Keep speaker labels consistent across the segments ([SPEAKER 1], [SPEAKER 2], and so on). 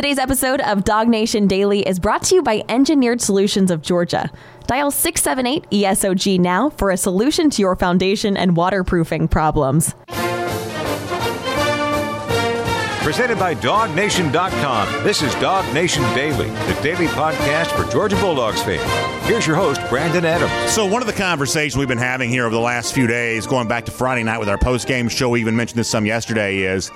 [SPEAKER 1] Today's episode of Dog Nation Daily is brought to you by Engineered Solutions of Georgia. Dial 678 ESOG now for a solution to your foundation and waterproofing problems.
[SPEAKER 2] Presented by DogNation.com. This is Dog Nation Daily, the daily podcast for Georgia Bulldogs fans. Here's your host, Brandon Adams.
[SPEAKER 3] So, one of the conversations we've been having here over the last few days, going back to Friday night with our post game show, we even mentioned this some yesterday, is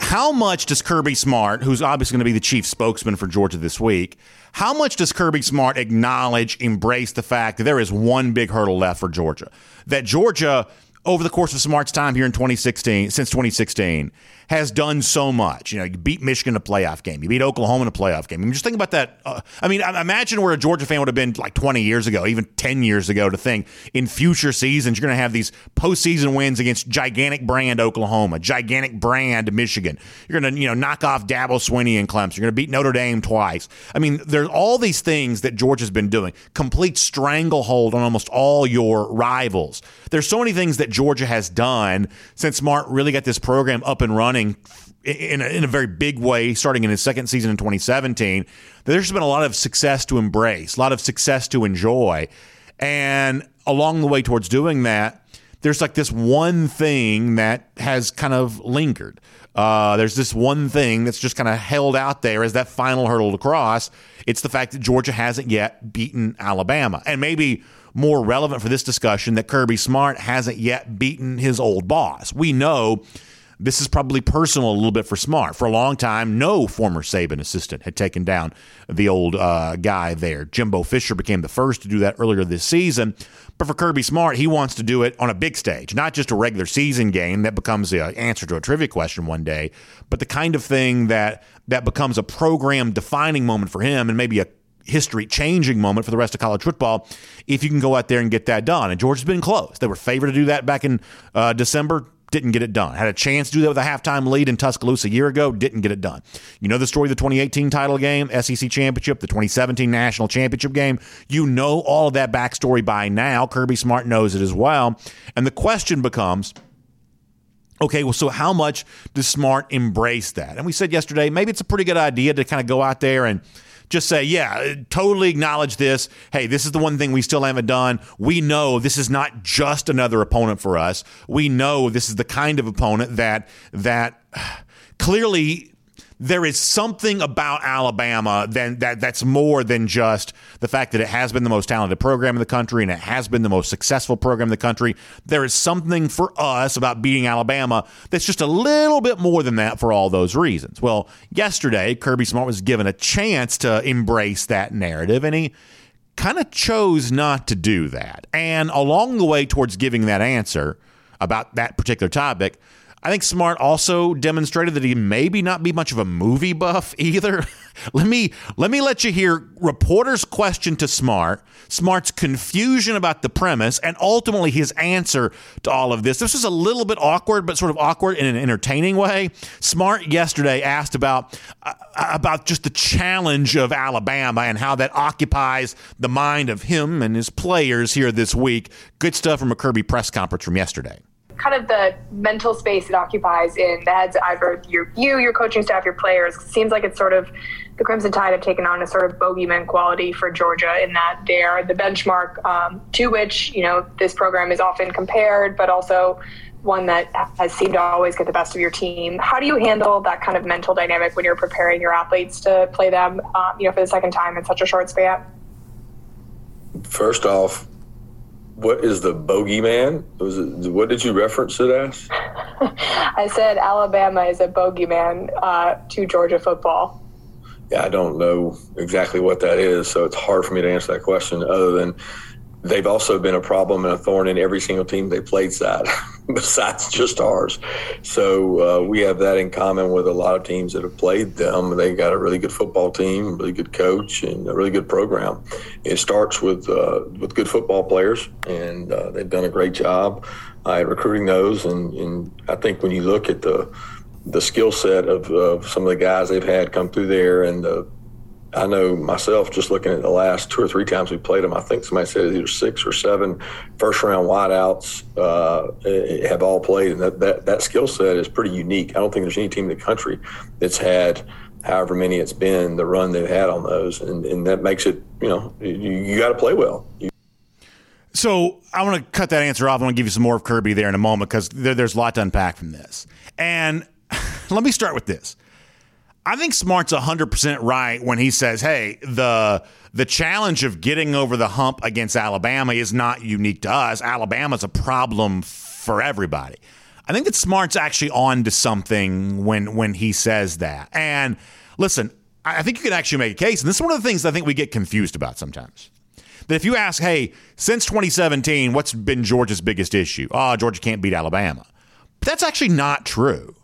[SPEAKER 3] how much does Kirby Smart, who's obviously going to be the chief spokesman for Georgia this week, how much does Kirby Smart acknowledge, embrace the fact that there is one big hurdle left for Georgia? That Georgia, over the course of Smart's time here in 2016, since 2016, has done so much. You know, you beat Michigan in a playoff game, you beat Oklahoma in a playoff game. I mean, just think about that. Uh, I mean, imagine where a Georgia fan would have been like 20 years ago, even 10 years ago, to think in future seasons you're going to have these postseason wins against gigantic brand Oklahoma, gigantic brand Michigan. You're going to, you know, knock off Dabo Swinney and Clemson. You're going to beat Notre Dame twice. I mean, there's all these things that Georgia's been doing. Complete stranglehold on almost all your rivals. There's so many things that Georgia has done since Smart really got this program up and running running in a, in a very big way starting in his second season in 2017. There's been a lot of success to embrace, a lot of success to enjoy. And along the way towards doing that, there's like this one thing that has kind of lingered. Uh, there's this one thing that's just kind of held out there as that final hurdle to cross. It's the fact that Georgia hasn't yet beaten Alabama. And maybe more relevant for this discussion, that Kirby Smart hasn't yet beaten his old boss. We know this is probably personal a little bit for Smart. For a long time, no former Saban assistant had taken down the old uh, guy there. Jimbo Fisher became the first to do that earlier this season. But for Kirby Smart, he wants to do it on a big stage, not just a regular season game that becomes the answer to a trivia question one day, but the kind of thing that that becomes a program defining moment for him and maybe a history changing moment for the rest of college football if you can go out there and get that done. And Georgia's been close. They were favored to do that back in uh, December didn't get it done. Had a chance to do that with a halftime lead in Tuscaloosa a year ago, didn't get it done. You know the story of the 2018 title game, SEC championship, the 2017 national championship game. You know all of that backstory by now. Kirby Smart knows it as well. And the question becomes okay, well, so how much does Smart embrace that? And we said yesterday, maybe it's a pretty good idea to kind of go out there and just say, yeah, totally acknowledge this. Hey, this is the one thing we still haven't done. We know this is not just another opponent for us. We know this is the kind of opponent that that clearly there is something about Alabama than, that that's more than just the fact that it has been the most talented program in the country and it has been the most successful program in the country. There is something for us about beating Alabama that's just a little bit more than that for all those reasons. Well, yesterday Kirby Smart was given a chance to embrace that narrative and he kind of chose not to do that. And along the way towards giving that answer about that particular topic, I think Smart also demonstrated that he maybe not be much of a movie buff either. let me let me let you hear reporter's question to Smart, Smart's confusion about the premise, and ultimately his answer to all of this. This was a little bit awkward, but sort of awkward in an entertaining way. Smart yesterday asked about uh, about just the challenge of Alabama and how that occupies the mind of him and his players here this week. Good stuff from a Kirby press conference from yesterday
[SPEAKER 4] kind of the mental space it occupies in the heads of either your you, your coaching staff, your players. Seems like it's sort of the Crimson Tide have taken on a sort of bogeyman quality for Georgia in that they are the benchmark um, to which you know this program is often compared, but also one that has seemed to always get the best of your team. How do you handle that kind of mental dynamic when you're preparing your athletes to play them, um, you know, for the second time in such a short span?
[SPEAKER 5] First off, what is the bogeyman? Was it, what did you reference it as?
[SPEAKER 4] I said Alabama is a bogeyman uh, to Georgia football.
[SPEAKER 5] Yeah, I don't know exactly what that is, so it's hard for me to answer that question. Other than they've also been a problem and a thorn in every single team they played side, besides just ours. So uh, we have that in common with a lot of teams that have played them. They got a really good football team, really good coach, and a really good program. It starts with uh, with good football players, and uh, they've done a great job at recruiting those. And, and I think when you look at the the skill set of, of some of the guys they've had come through there and the I know myself just looking at the last two or three times we played them. I think somebody said either six or seven first round wideouts uh, have all played, and that that, that skill set is pretty unique. I don't think there's any team in the country that's had however many it's been, the run they've had on those, and, and that makes it, you know, you, you got to play well. You,
[SPEAKER 3] so I want to cut that answer off. I want to give you some more of Kirby there in a moment because there, there's a lot to unpack from this. And let me start with this. I think Smart's 100% right when he says, "Hey, the the challenge of getting over the hump against Alabama is not unique to us. Alabama's a problem for everybody." I think that Smart's actually on to something when when he says that. And listen, I think you can actually make a case, and this is one of the things I think we get confused about sometimes. That if you ask, "Hey, since 2017, what's been Georgia's biggest issue?" Oh, Georgia can't beat Alabama. But that's actually not true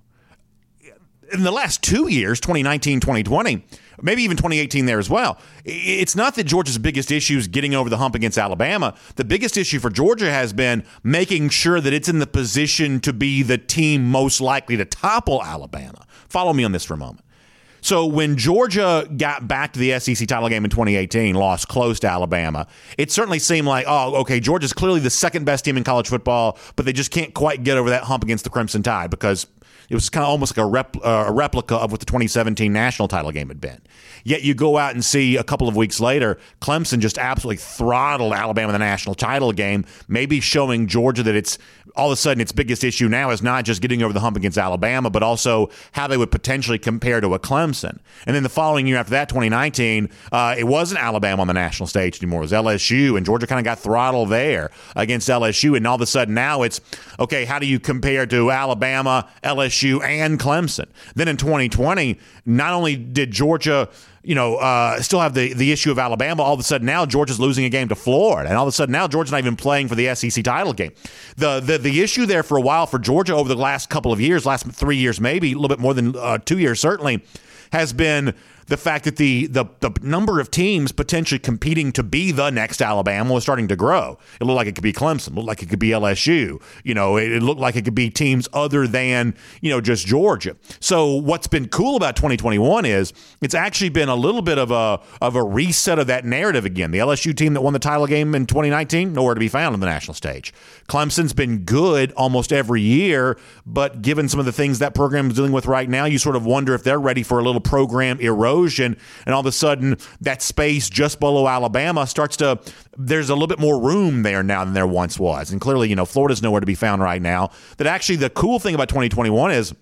[SPEAKER 3] in the last two years, 2019, 2020, maybe even 2018 there as well, it's not that Georgia's biggest issue is getting over the hump against Alabama. The biggest issue for Georgia has been making sure that it's in the position to be the team most likely to topple Alabama. Follow me on this for a moment. So when Georgia got back to the SEC title game in 2018, lost close to Alabama, it certainly seemed like, oh, okay, Georgia's clearly the second best team in college football, but they just can't quite get over that hump against the Crimson Tide because it was kind of almost like a, rep, uh, a replica of what the 2017 national title game had been. Yet you go out and see a couple of weeks later, Clemson just absolutely throttled Alabama in the national title game, maybe showing Georgia that it's all of a sudden its biggest issue now is not just getting over the hump against Alabama, but also how they would potentially compare to a Clemson. And then the following year after that, 2019, uh, it wasn't Alabama on the national stage anymore. It was LSU, and Georgia kind of got throttled there against LSU. And all of a sudden now it's, okay, how do you compare to Alabama, LSU, and Clemson? Then in 2020, not only did Georgia you know, uh, still have the, the issue of Alabama. All of a sudden now Georgia's losing a game to Florida, and all of a sudden now Georgia's not even playing for the SEC title game. The the the issue there for a while for Georgia over the last couple of years, last three years maybe, a little bit more than uh, two years certainly, has been the fact that the, the the number of teams potentially competing to be the next Alabama was starting to grow. It looked like it could be Clemson, it looked like it could be LSU. You know, it, it looked like it could be teams other than you know just Georgia. So what's been cool about 2021 is it's actually been a little bit of a of a reset of that narrative again. The LSU team that won the title game in 2019 nowhere to be found on the national stage. Clemson's been good almost every year, but given some of the things that program is dealing with right now, you sort of wonder if they're ready for a little program erosion and all of a sudden that space just below Alabama starts to there's a little bit more room there now than there once was. And clearly, you know, Florida's nowhere to be found right now. That actually the cool thing about 2021 is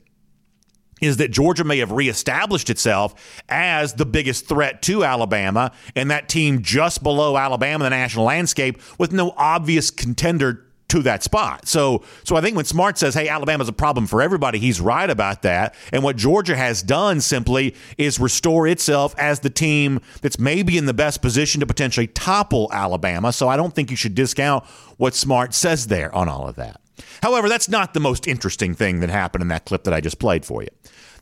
[SPEAKER 3] is that Georgia may have reestablished itself as the biggest threat to Alabama and that team just below Alabama in the national landscape with no obvious contender to that spot. So so I think when Smart says, "Hey, Alabama's a problem for everybody," he's right about that. And what Georgia has done simply is restore itself as the team that's maybe in the best position to potentially topple Alabama. So I don't think you should discount what Smart says there on all of that. However, that's not the most interesting thing that happened in that clip that I just played for you.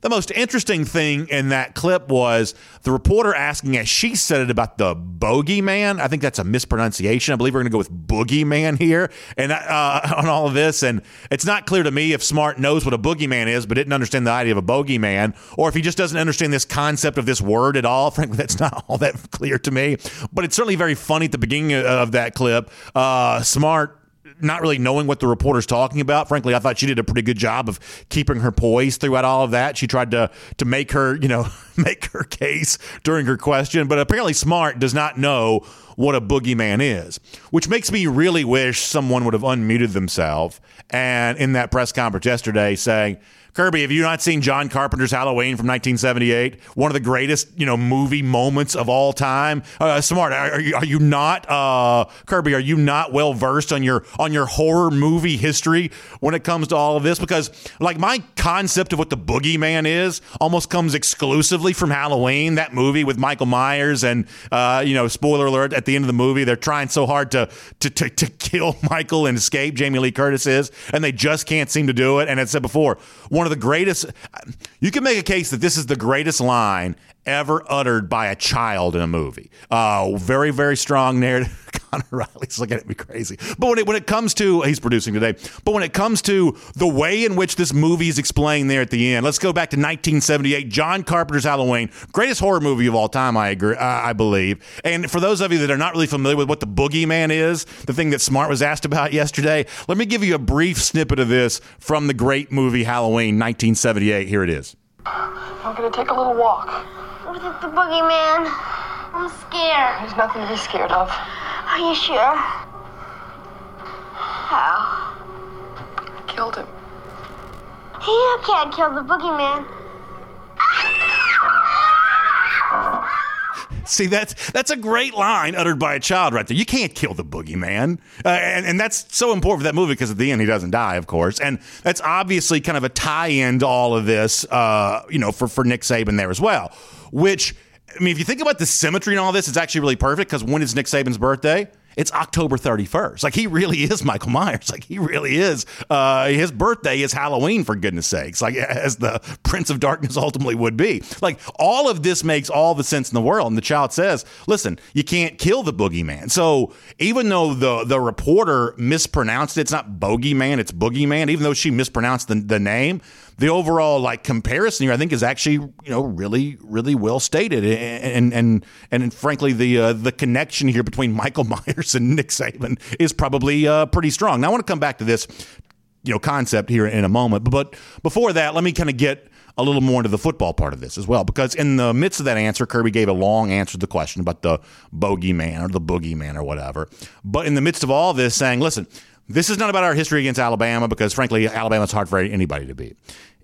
[SPEAKER 3] The most interesting thing in that clip was the reporter asking, as she said it, about the bogeyman. I think that's a mispronunciation. I believe we're going to go with boogeyman here and uh, on all of this. And it's not clear to me if Smart knows what a boogeyman is, but didn't understand the idea of a bogeyman, or if he just doesn't understand this concept of this word at all. Frankly, that's not all that clear to me. But it's certainly very funny at the beginning of that clip. Uh, Smart not really knowing what the reporter's talking about. Frankly, I thought she did a pretty good job of keeping her poise throughout all of that. She tried to to make her, you know, make her case during her question, but apparently Smart does not know what a boogeyman is, which makes me really wish someone would have unmuted themselves and in that press conference yesterday saying, Kirby, have you not seen John Carpenter's Halloween from 1978? One of the greatest, you know, movie moments of all time. Uh, smart, are, you, are you not, uh, Kirby? Are you not well versed on your on your horror movie history when it comes to all of this? Because like my concept of what the boogeyman is almost comes exclusively from Halloween, that movie with Michael Myers, and uh, you know, spoiler alert, at the end of the movie, they're trying so hard to to to, to kill Michael and escape. Jamie Lee Curtis is, and they just can't seem to do it. And I said before one of the greatest. You can make a case that this is the greatest line ever uttered by a child in a movie. Uh, very, very strong narrative. Connor Riley's looking at me crazy. But when it, when it comes to, he's producing today, but when it comes to the way in which this movie is explained there at the end, let's go back to 1978, John Carpenter's Halloween, greatest horror movie of all time, I agree, I believe. And for those of you that are not really familiar with what the boogeyman is, the thing that Smart was asked about yesterday, let me give you a brief snippet of this from the great movie Halloween, 1978. Here it is.
[SPEAKER 6] I'm gonna take a little walk.
[SPEAKER 7] What is the boogeyman? I'm scared.
[SPEAKER 6] There's nothing to be scared of.
[SPEAKER 7] Are you sure? How?
[SPEAKER 6] I killed him.
[SPEAKER 7] You can't kill the boogeyman.
[SPEAKER 3] See, that's that's a great line uttered by a child right there. You can't kill the boogeyman, uh, and, and that's so important for that movie because at the end he doesn't die, of course, and that's obviously kind of a tie-in to all of this, uh, you know, for for Nick Saban there as well. Which, I mean, if you think about the symmetry and all this, it's actually really perfect because when is Nick Saban's birthday? It's October 31st. Like he really is Michael Myers. Like he really is. Uh, his birthday is Halloween, for goodness sakes. Like as the Prince of Darkness ultimately would be. Like all of this makes all the sense in the world. And the child says, "Listen, you can't kill the boogeyman." So even though the the reporter mispronounced it, it's not bogeyman, it's boogeyman. Even though she mispronounced the, the name, the overall like comparison here, I think, is actually you know really really well stated, and and and, and frankly, the uh, the connection here between Michael Myers and Nick Saban is probably uh, pretty strong. Now, I want to come back to this you know concept here in a moment, but before that, let me kind of get a little more into the football part of this as well, because in the midst of that answer, Kirby gave a long answer to the question about the bogeyman or the boogeyman or whatever. But in the midst of all this, saying, listen, this is not about our history against Alabama because, frankly, Alabama's hard for anybody to beat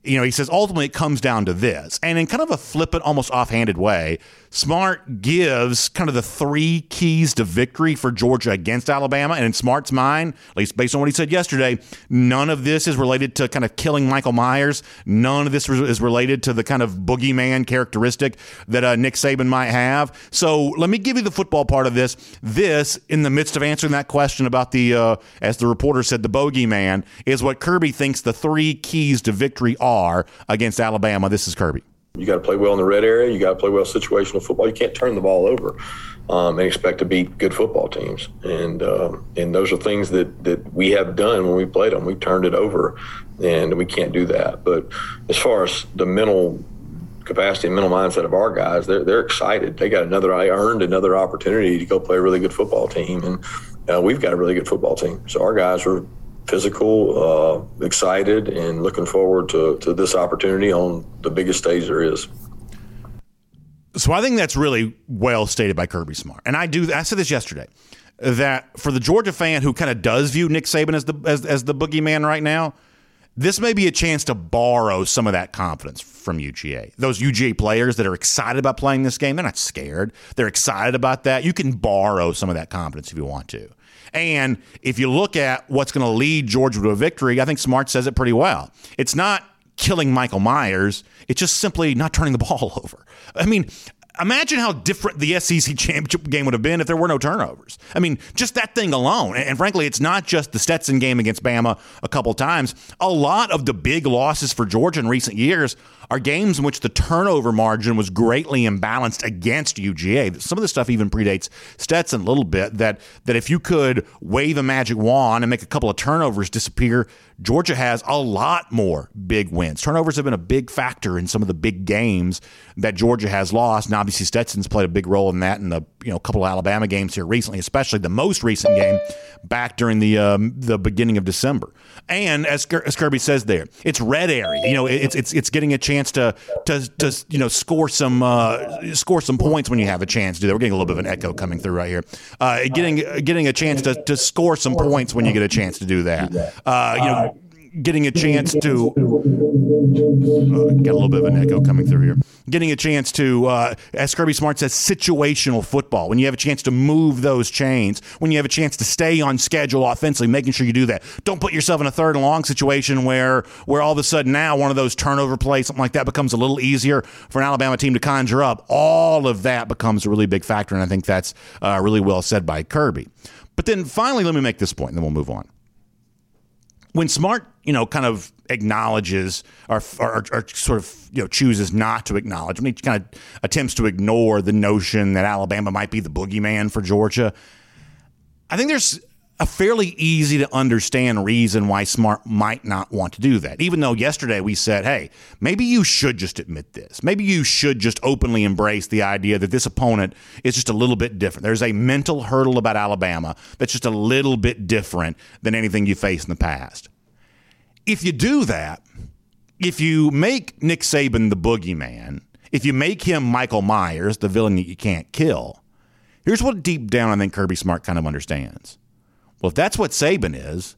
[SPEAKER 3] you know, he says ultimately it comes down to this. And in kind of a flippant, almost offhanded way, Smart gives kind of the three keys to victory for Georgia against Alabama. And in Smart's mind, at least based on what he said yesterday, none of this is related to kind of killing Michael Myers. None of this is related to the kind of boogeyman characteristic that uh, Nick Saban might have. So let me give you the football part of this. This, in the midst of answering that question about the, uh, as the reporter said, the bogeyman, is what Kirby thinks the three keys to victory are against Alabama. This is Kirby.
[SPEAKER 5] You got to play well in the red area. You got to play well situational football. You can't turn the ball over um, and expect to beat good football teams. And um, and those are things that that we have done when we played them. We turned it over, and we can't do that. But as far as the mental capacity and mental mindset of our guys, they're they're excited. They got another. I earned another opportunity to go play a really good football team, and uh, we've got a really good football team. So our guys are physical, uh, excited, and looking forward to, to this opportunity on the biggest stage there is.
[SPEAKER 3] So I think that's really well stated by Kirby Smart, and I do. I said this yesterday that for the Georgia fan who kind of does view Nick Saban as the as, as the boogeyman right now, this may be a chance to borrow some of that confidence from UGA. Those UGA players that are excited about playing this game, they're not scared. They're excited about that. You can borrow some of that confidence if you want to. And if you look at what's going to lead Georgia to a victory, I think Smart says it pretty well. It's not killing Michael Myers, it's just simply not turning the ball over. I mean, imagine how different the SEC championship game would have been if there were no turnovers. I mean, just that thing alone. And frankly, it's not just the Stetson game against Bama a couple times. A lot of the big losses for Georgia in recent years are games in which the turnover margin was greatly imbalanced against UGA. Some of the stuff even predates Stetson a little bit. That that if you could wave a magic wand and make a couple of turnovers disappear, Georgia has a lot more big wins. Turnovers have been a big factor in some of the big games that Georgia has lost. And obviously Stetson's played a big role in that in the you know couple of Alabama games here recently, especially the most recent game back during the um, the beginning of December. And as, as Kirby says there, it's red area. You know, it's it's it's getting a chance to to to you know score some uh, score some points when you have a chance to do that. We're getting a little bit of an echo coming through right here. Uh, getting getting a chance to to score some points when you get a chance to do that. Uh, you know getting a chance to uh, get a little bit of an echo coming through here. Getting a chance to, uh, as Kirby Smart says, situational football. When you have a chance to move those chains, when you have a chance to stay on schedule offensively, making sure you do that. Don't put yourself in a third and long situation where where all of a sudden now one of those turnover plays, something like that, becomes a little easier for an Alabama team to conjure up. All of that becomes a really big factor, and I think that's uh, really well said by Kirby. But then finally, let me make this point, and then we'll move on when Smart, you know, kind of acknowledges or, or, or, sort of you know chooses not to acknowledge, when he kind of attempts to ignore the notion that Alabama might be the boogeyman for Georgia, I think there's a fairly easy to understand reason why Smart might not want to do that. Even though yesterday we said, hey, maybe you should just admit this. Maybe you should just openly embrace the idea that this opponent is just a little bit different. There's a mental hurdle about Alabama that's just a little bit different than anything you faced in the past. If you do that, if you make Nick Saban the boogeyman, if you make him Michael Myers, the villain that you can't kill, here's what deep down I think Kirby Smart kind of understands. Well, if that's what Saban is,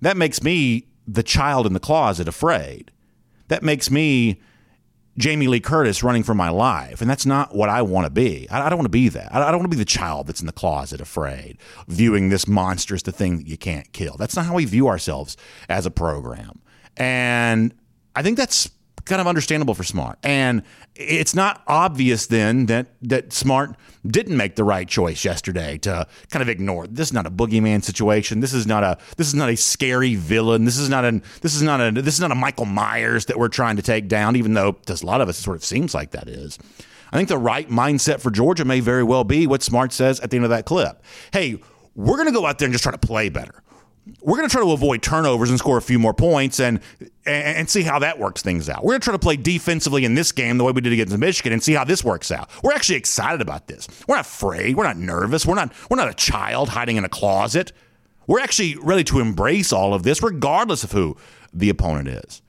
[SPEAKER 3] that makes me the child in the closet afraid. That makes me Jamie Lee Curtis running for my life. And that's not what I want to be. I, don't want to be that. I, I don't want to be the child that's in the closet afraid, viewing this monster as the thing that you can't kill. That's not how we view ourselves as a program. And I think that's kind of understandable for Smart. And it's not obvious then that that Smart didn't make the right choice yesterday to kind of ignore. This is not a boogeyman situation. This is not a this is not a scary villain. This is not an this is not a this is not a Michael Myers that we're trying to take down. Even though to a lot of us sort of seems like that is. I think the right mindset for Georgia may very well be what Smart says at the end of that clip. Hey, we're going to go out there and just try to play better we're going to try to avoid turnovers and score a few more points and and see how that works things out. We're going to try to play defensively in this game the way we did against Michigan and see how this works out. We're actually excited about this. We're not afraid. We're not nervous. We're not we're not a child hiding in a closet. We're actually ready to embrace all of this regardless of who the opponent is.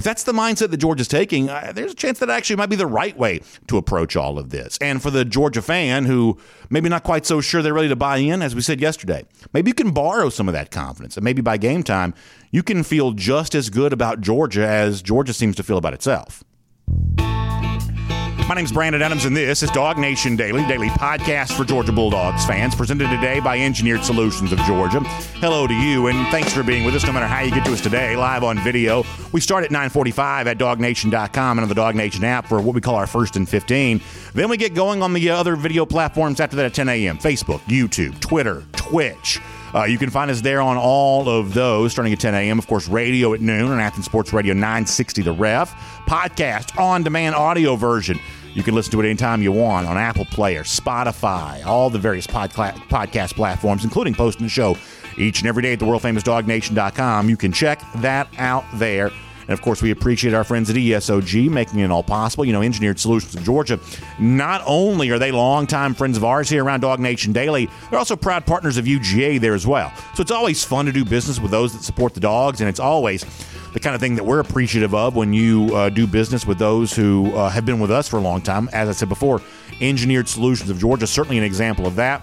[SPEAKER 3] If that's the mindset that Georgia's taking, uh, there's a chance that actually might be the right way to approach all of this. And for the Georgia fan who maybe not quite so sure they're ready to buy in, as we said yesterday, maybe you can borrow some of that confidence. And maybe by game time, you can feel just as good about Georgia as Georgia seems to feel about itself. My name is Brandon Adams, and this is Dog Nation Daily, daily podcast for Georgia Bulldogs fans, presented today by Engineered Solutions of Georgia. Hello to you, and thanks for being with us, no matter how you get to us today, live on video. We start at 945 at DogNation.com and on the Dog Nation app for what we call our first and 15. Then we get going on the other video platforms after that at 10 a.m. Facebook, YouTube, Twitter, Twitch. Uh, you can find us there on all of those starting at 10 a.m. Of course, radio at noon on Athens Sports Radio 960 The Ref. Podcast on demand audio version. You can listen to it anytime you want on Apple Player, Spotify, all the various podca- podcast platforms, including posting the show each and every day at the world famous dognation.com. You can check that out there. And of course, we appreciate our friends at ESOG making it all possible. You know, Engineered Solutions of Georgia, not only are they longtime friends of ours here around Dog Nation Daily, they're also proud partners of UGA there as well. So it's always fun to do business with those that support the dogs, and it's always the kind of thing that we're appreciative of when you uh, do business with those who uh, have been with us for a long time. As I said before, Engineered Solutions of Georgia, certainly an example of that.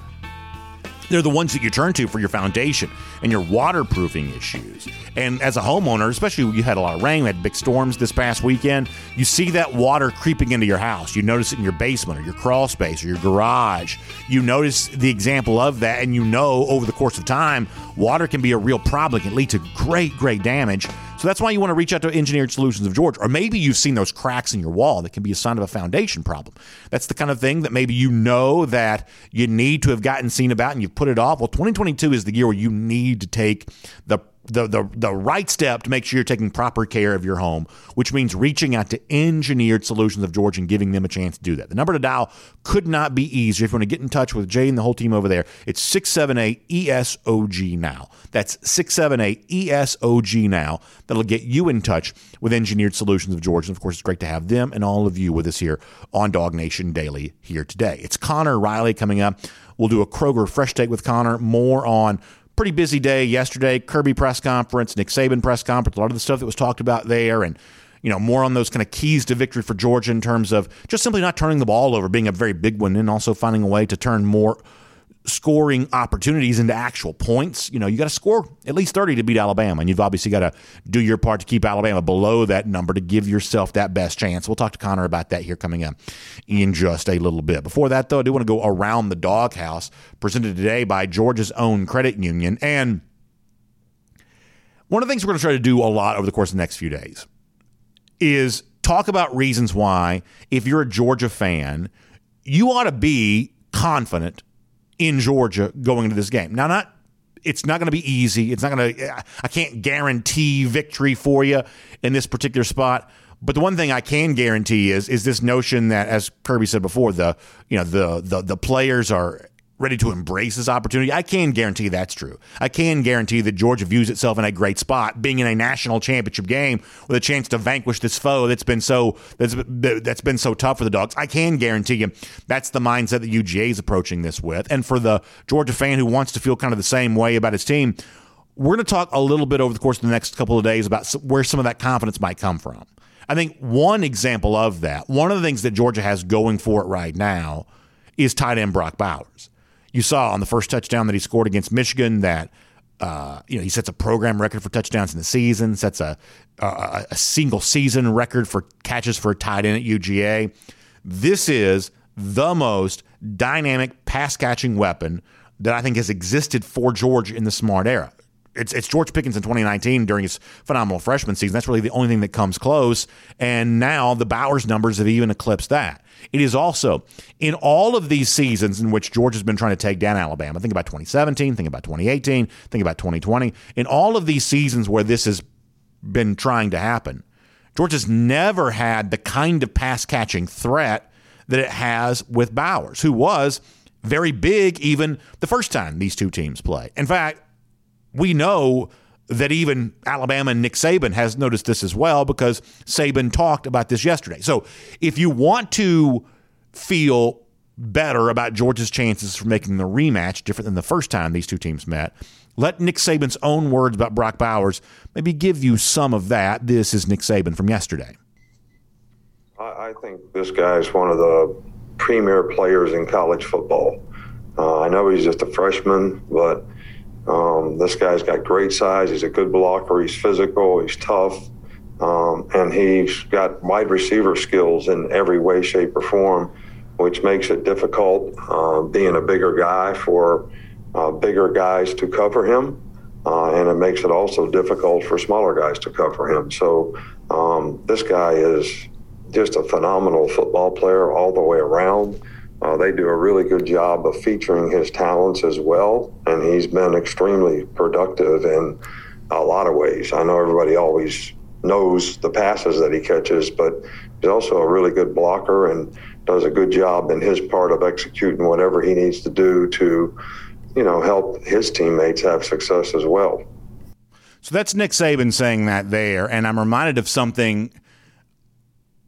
[SPEAKER 3] They're the ones that you turn to for your foundation and your waterproofing issues. And as a homeowner, especially you had a lot of rain, we had big storms this past weekend, you see that water creeping into your house. You notice it in your basement or your crawl space or your garage. You notice the example of that, and you know over the course of time, water can be a real problem. It can lead to great, great damage. So that's why you want to reach out to Engineered Solutions of Georgia. Or maybe you've seen those cracks in your wall that can be a sign of a foundation problem. That's the kind of thing that maybe you know that you need to have gotten seen about and you've put it off. Well, 2022 is the year where you need to take the the, the, the right step to make sure you're taking proper care of your home, which means reaching out to Engineered Solutions of Georgia and giving them a chance to do that. The number to dial could not be easier. If you want to get in touch with Jay and the whole team over there, it's 678 ESOG now. That's 678 ESOG now. That'll get you in touch with Engineered Solutions of Georgia. And of course, it's great to have them and all of you with us here on Dog Nation Daily here today. It's Connor Riley coming up. We'll do a Kroger Fresh Take with Connor, more on pretty busy day yesterday. Kirby press conference, Nick Saban press conference, a lot of the stuff that was talked about there, and you know more on those kind of keys to victory for Georgia in terms of just simply not turning the ball over, being a very big one, and also finding a way to turn more scoring opportunities into actual points. You know, you got to score at least 30 to beat Alabama, and you've obviously got to do your part to keep Alabama below that number to give yourself that best chance. We'll talk to Connor about that here coming up in just a little bit. Before that, though, I do want to go around the doghouse, presented today by Georgia's own credit union. And one of the things we're going to try to do a lot over the course of the next few days is talk about reasons why, if you're a Georgia fan, you ought to be confident in Georgia going into this game. Now, not it's not going to be easy. It's not going to. I can't guarantee victory for you in this particular spot. But the one thing I can guarantee is is this notion that, as Kirby said before, the you know the the the players are ready to embrace this opportunity. I can guarantee that's true. I can guarantee that Georgia views itself in a great spot, being in a national championship game with a chance to vanquish this foe that's been so that's that's been so tough for the Dogs. I can guarantee you that's the mindset that UGA is approaching this with. And for the Georgia fan who wants to feel kind of the same way about his team, we're going to talk a little bit over the course of the next couple of days about where some of that confidence might come from. I think one example of that, one of the things that Georgia has going for it right now is tight end Brock Bowers. You saw on the first touchdown that he scored against Michigan that uh, you know he sets a program record for touchdowns in the season, sets a, a, a single season record for catches for a tight end at UGA. This is the most dynamic pass catching weapon that I think has existed for George in the smart era it's, it's George Pickens in 2019 during his phenomenal freshman season. That's really the only thing that comes close. And now the Bowers numbers have even eclipsed that. It is also in all of these seasons in which George has been trying to take down Alabama. Think about 2017, think about 2018, think about 2020. In all of these seasons where this has been trying to happen, George has never had the kind of pass catching threat that it has with Bowers, who was very big even the first time these two teams play. In fact, we know that even Alabama and Nick Saban has noticed this as well because Saban talked about this yesterday. So if you want to feel better about Georgia's chances for making the rematch different than the first time these two teams met, let Nick Saban's own words about Brock Bowers maybe give you some of that. This is Nick Saban from yesterday.
[SPEAKER 8] I think this guy is one of the premier players in college football. Uh, I know he's just a freshman, but – um, this guy's got great size. He's a good blocker. He's physical. He's tough. Um, and he's got wide receiver skills in every way, shape, or form, which makes it difficult uh, being a bigger guy for uh, bigger guys to cover him. Uh, and it makes it also difficult for smaller guys to cover him. So um, this guy is just a phenomenal football player all the way around. Uh, they do a really good job of featuring his talents as well, and he's been extremely productive in a lot of ways. I know everybody always knows the passes that he catches, but he's also a really good blocker and does a good job in his part of executing whatever he needs to do to, you know, help his teammates have success as well.
[SPEAKER 3] So that's Nick Saban saying that there, and I'm reminded of something –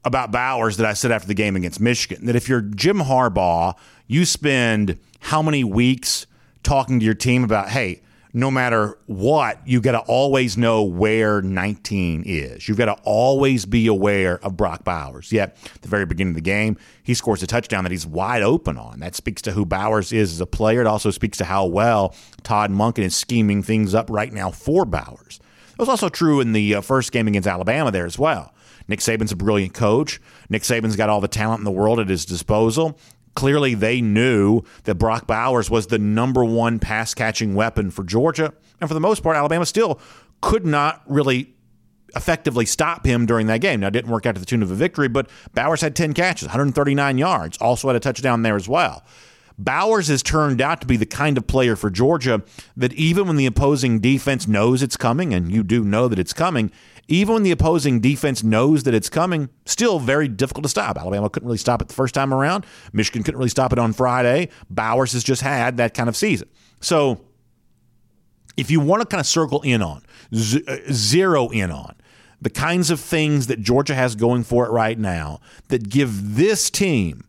[SPEAKER 3] about Bowers that I said after the game against Michigan that if you're Jim Harbaugh, you spend how many weeks talking to your team about, hey, no matter what, you've got to always know where 19 is. You've got to always be aware of Brock Bowers. Yet, the very beginning of the game, he scores a touchdown that he's wide open on. That speaks to who Bowers is as a player. It also speaks to how well Todd Monken is scheming things up right now for Bowers. It was also true in the uh, first game against Alabama there as well. Nick Saban's a brilliant coach. Nick Saban's got all the talent in the world at his disposal. Clearly, they knew that Brock Bowers was the number one pass catching weapon for Georgia. And for the most part, Alabama still could not really effectively stop him during that game. Now, it didn't work out to the tune of a victory, but Bowers had 10 catches, 139 yards, also had a touchdown there as well. Bowers has turned out to be the kind of player for Georgia that even when the opposing defense knows it's coming, and you do know that it's coming, even when the opposing defense knows that it's coming, still very difficult to stop. Alabama couldn't really stop it the first time around. Michigan couldn't really stop it on Friday. Bowers has just had that kind of season. So if you want to kind of circle in on, z- uh, zero in on, the kinds of things that Georgia has going for it right now that give this team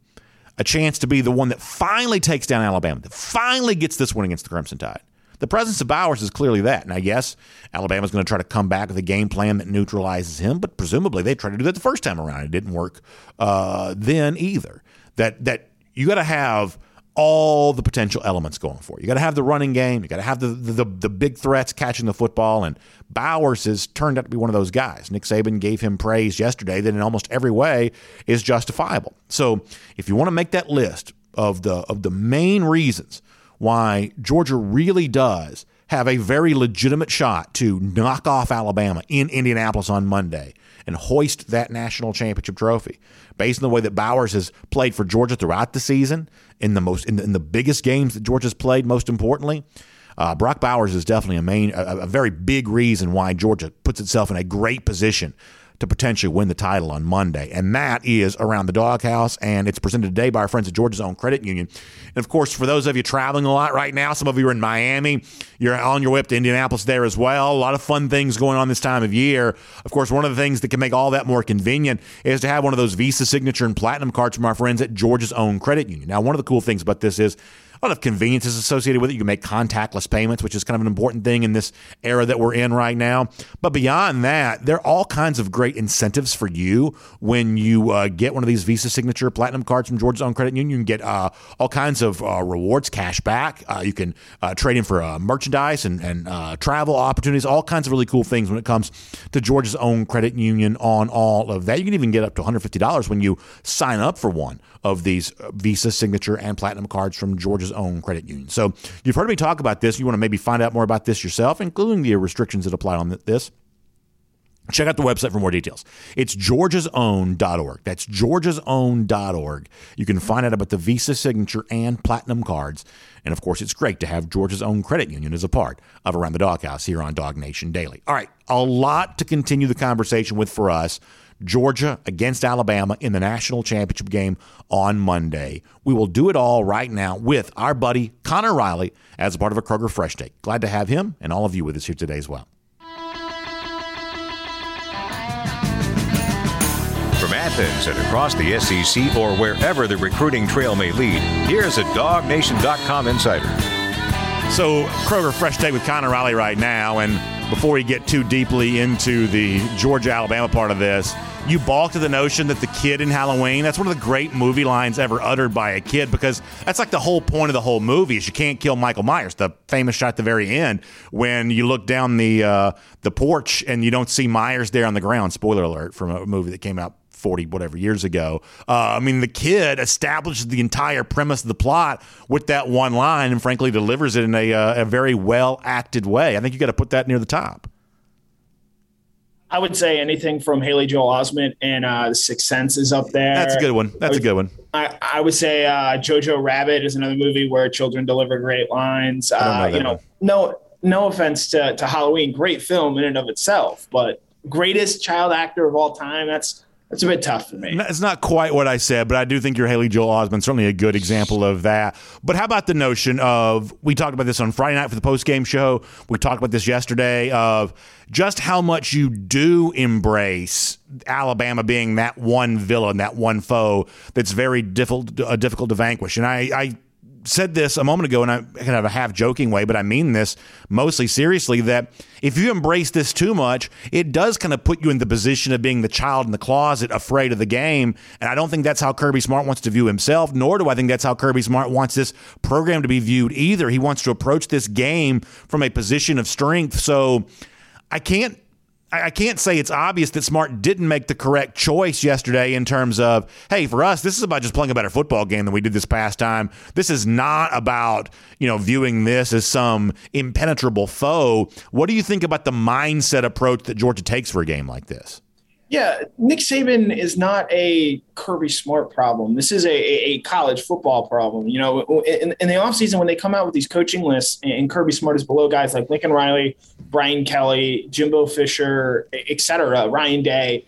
[SPEAKER 3] a chance to be the one that finally takes down Alabama, that finally gets this one against the Crimson Tide. The presence of Bowers is clearly that. I guess Alabama's going to try to come back with a game plan that neutralizes him, but presumably they tried to do that the first time around. It didn't work uh, then either. That that you got to have all the potential elements going for you. You got to have the running game. You got to have the, the the big threats catching the football. And Bowers has turned out to be one of those guys. Nick Saban gave him praise yesterday that in almost every way is justifiable. So if you want to make that list of the of the main reasons why Georgia really does have a very legitimate shot to knock off Alabama in Indianapolis on Monday and hoist that national championship trophy. Based on the way that Bowers has played for Georgia throughout the season, in the most in the, in the biggest games that Georgia's played, most importantly, uh, Brock Bowers is definitely a main, a, a very big reason why Georgia puts itself in a great position to potentially win the title on Monday. And that is around the doghouse. And it's presented today by our friends at Georgia's Own Credit Union. And of course, for those of you traveling a lot right now, some of you are in Miami, you're on your way up to Indianapolis there as well. A lot of fun things going on this time of year. Of course, one of the things that can make all that more convenient is to have one of those Visa Signature and Platinum cards from our friends at Georgia's Own Credit Union. Now, one of the cool things about this is a lot of conveniences associated with it. You can make contactless payments, which is kind of an important thing in this era that we're in right now. But beyond that, there are all kinds of great incentives for you when you uh, get one of these Visa Signature Platinum cards from Georgia's own credit union. You can get uh, all kinds of uh, rewards, cash back. Uh, you can uh, trade in for uh, merchandise and, and travel opportunities, all kinds of really cool things when it comes to Georgia's own credit union on all of that. You can even get up to $150 when you sign up for one of these Visa Signature and Platinum cards from Georgia's own credit union. So you've heard me talk about this. You want to maybe find out more about this yourself, including the restrictions that apply on this. Check out the website for more details. It's georgiasown.org. That's georgiasown.org. You can find out about the Visa Signature and Platinum cards. And of course, it's great to have Georgia's own credit union as a part of Around the Doghouse here on Dog Nation Daily. All right, a lot to continue the conversation with for us. Georgia against Alabama in the national championship game on Monday. We will do it all right now with our buddy Connor Riley as a part of a Kroger Fresh Take. Glad to have him and all of you with us here today as well.
[SPEAKER 2] From Athens and across the SEC or wherever the recruiting trail may lead, here's a DogNation.com insider.
[SPEAKER 3] So, Kroger Fresh Take with Connor Riley right now. And before we get too deeply into the Georgia Alabama part of this, you balk to the notion that the kid in Halloween, that's one of the great movie lines ever uttered by a kid because that's like the whole point of the whole movie is you can't kill Michael Myers. The famous shot at the very end when you look down the uh, the porch and you don't see Myers there on the ground. Spoiler alert from a movie that came out 40 whatever years ago. Uh, I mean, the kid establishes the entire premise of the plot with that one line and frankly delivers it in a, uh, a very well acted way. I think you got to put that near the top.
[SPEAKER 9] I would say anything from Haley Joel Osment and uh, The Sixth Sense is up there.
[SPEAKER 3] That's a good one. That's
[SPEAKER 9] would,
[SPEAKER 3] a good one.
[SPEAKER 9] I, I would say uh, Jojo Rabbit is another movie where children deliver great lines. Uh, know you know, one. no no offense to, to Halloween, great film in and of itself, but greatest child actor of all time. That's it's a bit tough for me.
[SPEAKER 3] It's not quite what I said, but I do think you're Haley Joel Osment. Certainly a good example of that. But how about the notion of we talked about this on Friday night for the post game show. We talked about this yesterday of just how much you do embrace Alabama being that one villain, that one foe that's very difficult, uh, difficult to vanquish. And I, I said this a moment ago, and I kind of a half joking way, but I mean this mostly seriously that if you embrace this too much, it does kind of put you in the position of being the child in the closet, afraid of the game. And I don't think that's how Kirby Smart wants to view himself, nor do I think that's how Kirby Smart wants this program to be viewed either. He wants to approach this game from a position of strength. So I can't I can't say it's obvious that Smart didn't make the correct choice yesterday in terms of, hey, for us, this is about just playing a better football game than we did this past time. This is not about, you know, viewing this as some impenetrable foe. What do you think about the mindset approach that Georgia takes for a game like this?
[SPEAKER 9] Yeah, Nick Saban is not a Kirby Smart problem. This is a, a college football problem. You know, in, in the offseason, when they come out with these coaching lists and Kirby Smart is below guys like Lincoln Riley, Brian Kelly, Jimbo Fisher, et cetera, Ryan Day,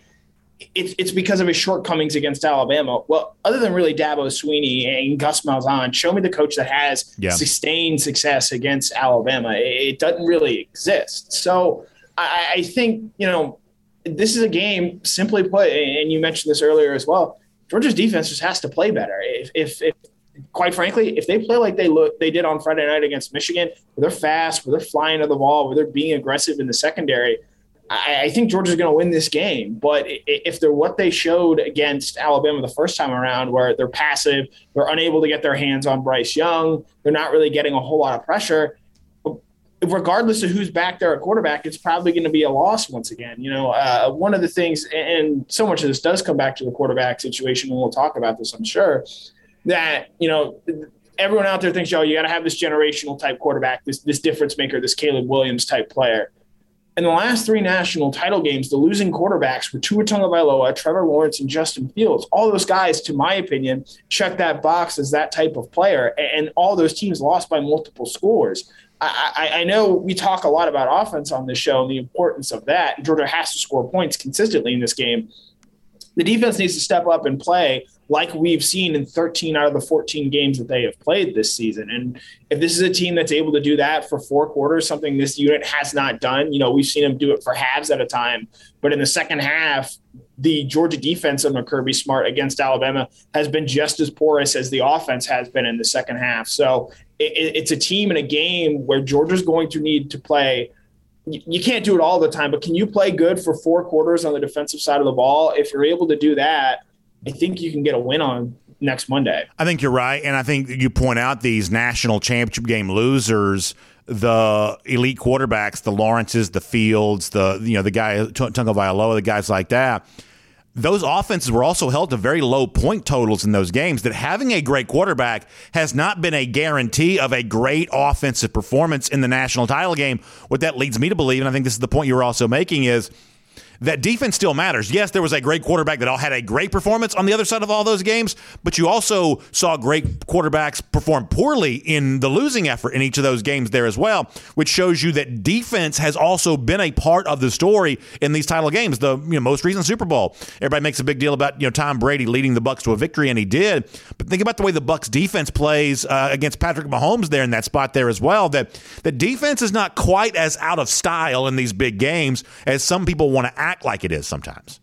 [SPEAKER 9] it's, it's because of his shortcomings against Alabama. Well, other than really Dabo Swinney and Gus Malzahn, show me the coach that has yeah. sustained success against Alabama. It, it doesn't really exist. So I, I think, you know, this is a game, simply put, and you mentioned this earlier as well. Georgia's defense just has to play better. If, if, if quite frankly, if they play like they look they did on Friday night against Michigan, where they're fast, where they're flying to the ball, where they're being aggressive in the secondary, I, I think Georgia's going to win this game. But if they're what they showed against Alabama the first time around, where they're passive, they're unable to get their hands on Bryce Young, they're not really getting a whole lot of pressure regardless of who's back there at quarterback, it's probably going to be a loss once again. You know, uh, one of the things, and so much of this does come back to the quarterback situation, and we'll talk about this, I'm sure, that, you know, everyone out there thinks, yo, you got to have this generational type quarterback, this, this difference maker, this Caleb Williams type player. In the last three national title games, the losing quarterbacks were Tua Tagovailoa, Trevor Lawrence, and Justin Fields. All those guys, to my opinion, check that box as that type of player, and all those teams lost by multiple scores. I, I, know we talk a lot about offense on this show and the importance of that. Georgia has to score points consistently in this game. The defense needs to step up and play like we've seen in 13 out of the 14 games that they have played this season. And if this is a team that's able to do that for four quarters, something this unit has not done, you know, we've seen them do it for halves at a time. But in the second half, the Georgia defense under Kirby Smart against Alabama has been just as porous as the offense has been in the second half. So it, it's a team in a game where Georgia's going to need to play you can't do it all the time, but can you play good for four quarters on the defensive side of the ball? If you're able to do that, I think you can get a win on next Monday.
[SPEAKER 3] I think you're right, and I think you point out these national championship game losers, the elite quarterbacks, the Lawrences, the Fields, the you know the guy Tunga Tagovailoa, the guys like that. Those offenses were also held to very low point totals in those games. That having a great quarterback has not been a guarantee of a great offensive performance in the national title game. What that leads me to believe, and I think this is the point you were also making, is that defense still matters. Yes, there was a great quarterback that all had a great performance on the other side of all those games, but you also saw great quarterbacks perform poorly in the losing effort in each of those games there as well, which shows you that defense has also been a part of the story in these title games. The you know, most recent Super Bowl, everybody makes a big deal about you know Tom Brady leading the Bucks to a victory, and he did. But think about the way the Bucks defense plays uh, against Patrick Mahomes there in that spot there as well. That the defense is not quite as out of style in these big games as some people want to act act like it is sometimes.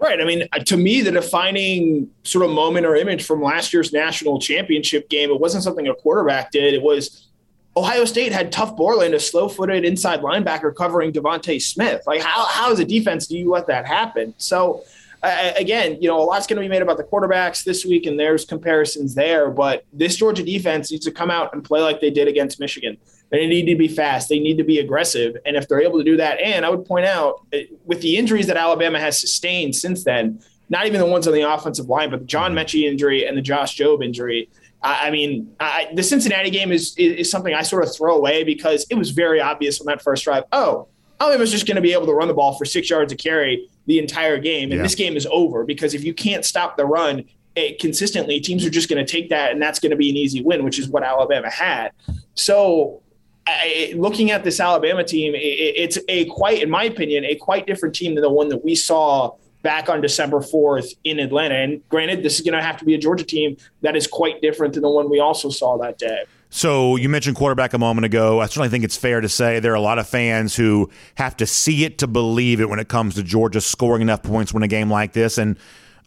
[SPEAKER 9] Right. I mean, uh, to me, the defining sort of moment or image from last year's national championship game, it wasn't something a quarterback did. It was Ohio State had Tuf Borland, a slow footed inside linebacker covering DeVonta Smith. Like, how, how as a defense do you let that happen? So, uh, again, you know, a lot's going to be made about the quarterbacks this week, and there's comparisons there. But this Georgia defense needs to come out and play like they did against Michigan. They need to be fast. They need to be aggressive. And if they're able to do that, and I would point out eh, with the injuries that Alabama has sustained since then, not even the ones on the offensive line, but the John mm-hmm. Injury and the Josh Jobe injury. I, I mean, I, the Cincinnati game is, is, is something I sort of throw away because it was very obvious on that first drive. Oh, Alabama's just going to be able to run the ball for six yards of carry the entire game, and yeah. this game is over because if you can't stop the run, it, eh, consistently, teams are just going to take that, and that's going to be an easy win, which is what Alabama had. So I, looking at this Alabama team, it, it's a quite, in my opinion, a quite different team than the one that we saw back on December 4th in Atlanta. And granted, this is going to have to be a Georgia team that is quite different than the one we also saw that day.
[SPEAKER 3] So you mentioned quarterback a moment ago. I certainly think it's fair to say there are a lot of fans who have to see it to believe it when it comes to Georgia scoring enough points to win a game like this. And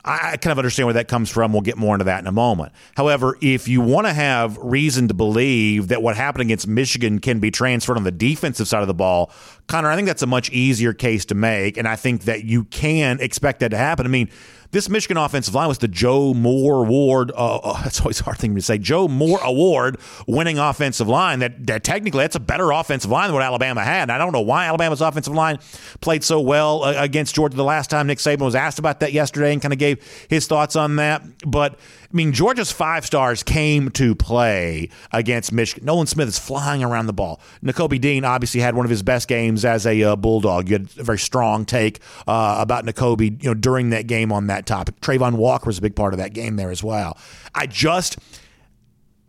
[SPEAKER 3] I kind of understand where that comes from. We'll get more into that in a moment. However, if you want to have reason to believe that what happened against Michigan can be transferred on the defensive side of the ball, Connor, I think that's a much easier case to make. And I think that you can expect that to happen. I mean, this Michigan offensive line was the Joe Moore Award. Uh, uh, that's always a hard thing to say. Joe Moore Award winning offensive line. That, that technically that's a better offensive line than what Alabama had. And I don't know why Alabama's offensive line played so well uh, against Georgia the last time Nick Saban was asked about that yesterday and kind of gave his thoughts on that. But I mean, Georgia's five stars came to play against Michigan. Nolan Smith is flying around the ball. Nakobe Dean obviously had one of his best games as a uh, Bulldog. You had a very strong take uh, about Nakobe, you know, during that game on that topic. Travon Walker was a big part of that game there as well. I just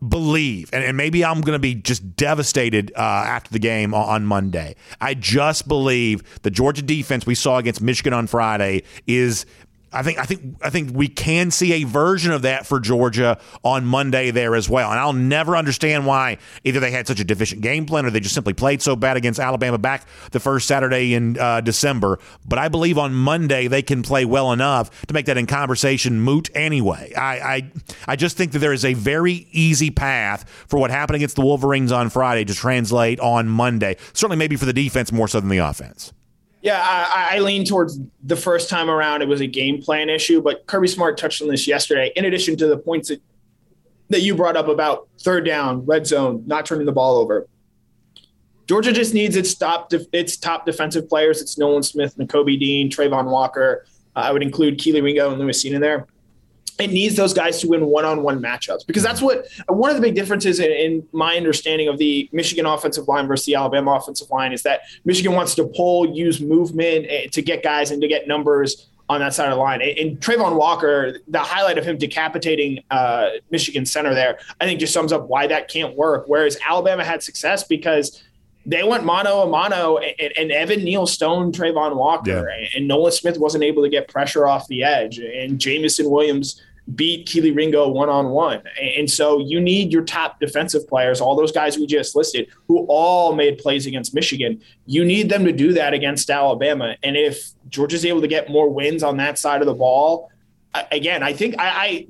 [SPEAKER 3] believe, and, and maybe I'm going to be just devastated uh, after the game on Monday. I just believe the Georgia defense we saw against Michigan on Friday is I think I think I think we can see a version of that for Georgia on Monday there as well. And I'll never understand why either they had such a deficient game plan or they just simply played so bad against Alabama back the first Saturday in uh, December. But I believe on Monday they can play well enough to make that in conversation moot anyway. I I, I just think that there is a very easy path for what happened against the Wolverines on Friday to translate on Monday. Certainly, maybe for the defense more so than the offense.
[SPEAKER 9] Yeah, I, I, lean towards the first time around. It was a game plan issue, but Kirby Smart touched on this yesterday. In addition to the points that, that you brought up about third down, red zone, not turning the ball over, Georgia just needs its top its top defensive players. It's Nolan Smith, Nakobe Dean, Travon Walker. Uh, I would include Kelee Ringo and Lewis in there it needs those guys to win one-on-one matchups because that's what one of the big differences in, in, my understanding of the Michigan offensive line versus the Alabama offensive line is that Michigan wants to pull, use movement eh, to get guys and to get numbers on that side of the line. And Travon Walker, the highlight of him decapitating uh, Michigan center there, I think just sums up why that can't work. Whereas Alabama had success because they went mono a mono, and, and, Evan Neal Stone, Travon Walker, yeah. and Nolan Smith wasn't able to get pressure off the edge, and Jameson Williams beat Kelee Ringo one on one. And so you need your top defensive players, all those guys we just listed, who all made plays against Michigan. You need them to do that against Alabama. And if Georgia's able to get more wins on that side of the ball, again, I think I, I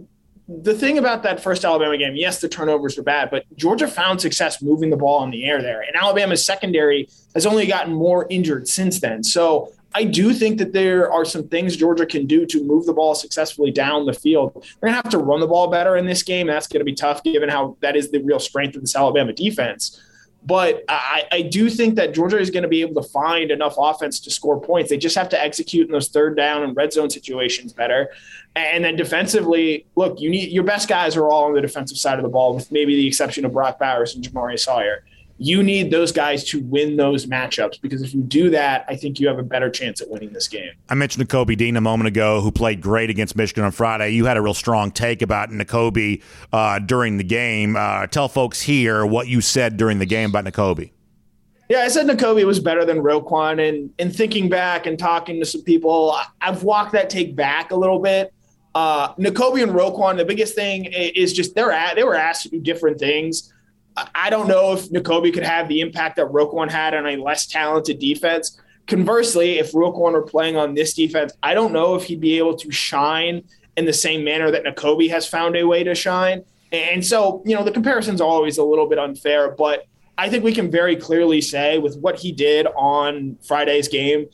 [SPEAKER 9] the thing about that first Alabama game, yes, the turnovers were bad, but Georgia found success moving the ball in the air there. And Alabama's secondary has only gotten more injured since then. So I do think that there are some things Georgia can do to move the ball successfully down the field. They're going to have to run the ball better in this game. That's going to be tough given how that is the real strength of this Alabama defense. But I, I do think that Georgia is going to be able to find enough offense to score points. They just have to execute in those third down and red zone situations better. And then defensively, look, you need your best guys are all on the defensive side of the ball, with maybe the exception of Brock Bowers and Jamaree Salyer you need those guys to win those matchups because if you do that, I think you have a better chance at winning this game.
[SPEAKER 3] I mentioned Nakobe Dean a moment ago, who played great against Michigan on Friday. You had a real strong take about Nakobe uh, during the game. Uh, tell folks here what you said during the game about Nakobe.
[SPEAKER 9] Yeah, I said Nakobe was better than Roquan, and in thinking back and talking to some people, I've walked that take back a little bit. Uh, Nakobe and Roquan, the biggest thing is just they're at, they were asked to do different things. I don't know if Nakobe could have the impact that Roquan had on a less talented defense. Conversely, if Roquan were playing on this defense, I don't know if he'd be able to shine in the same manner that Nakobe has found a way to shine. And so, you know, the comparison's always a little bit unfair, but I think we can very clearly say with what he did on Friday's game,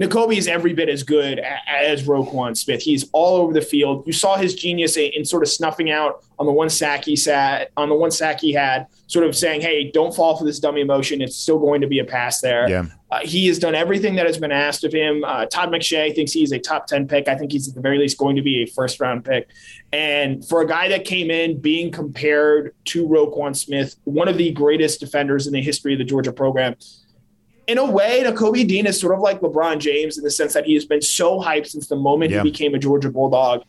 [SPEAKER 9] Nakobe is every bit as good as Roquan Smith. He's all over the field. You saw his genius in sort of snuffing out on the one sack he sat on the one sack he had, sort of saying, "Hey, don't fall for this dummy motion. It's still going to be a pass there."
[SPEAKER 3] Yeah.
[SPEAKER 9] Uh, he has done everything that has been asked of him. Uh, Todd McShay thinks he's a top ten pick. I think he's at the very least going to be a first round pick. And for a guy that came in being compared to Roquan Smith, one of the greatest defenders in the history of the Georgia program in a way, Nakobe Dean is sort of like LeBron James in the sense that he has been so hyped since the moment yeah. he became a Georgia Bulldog.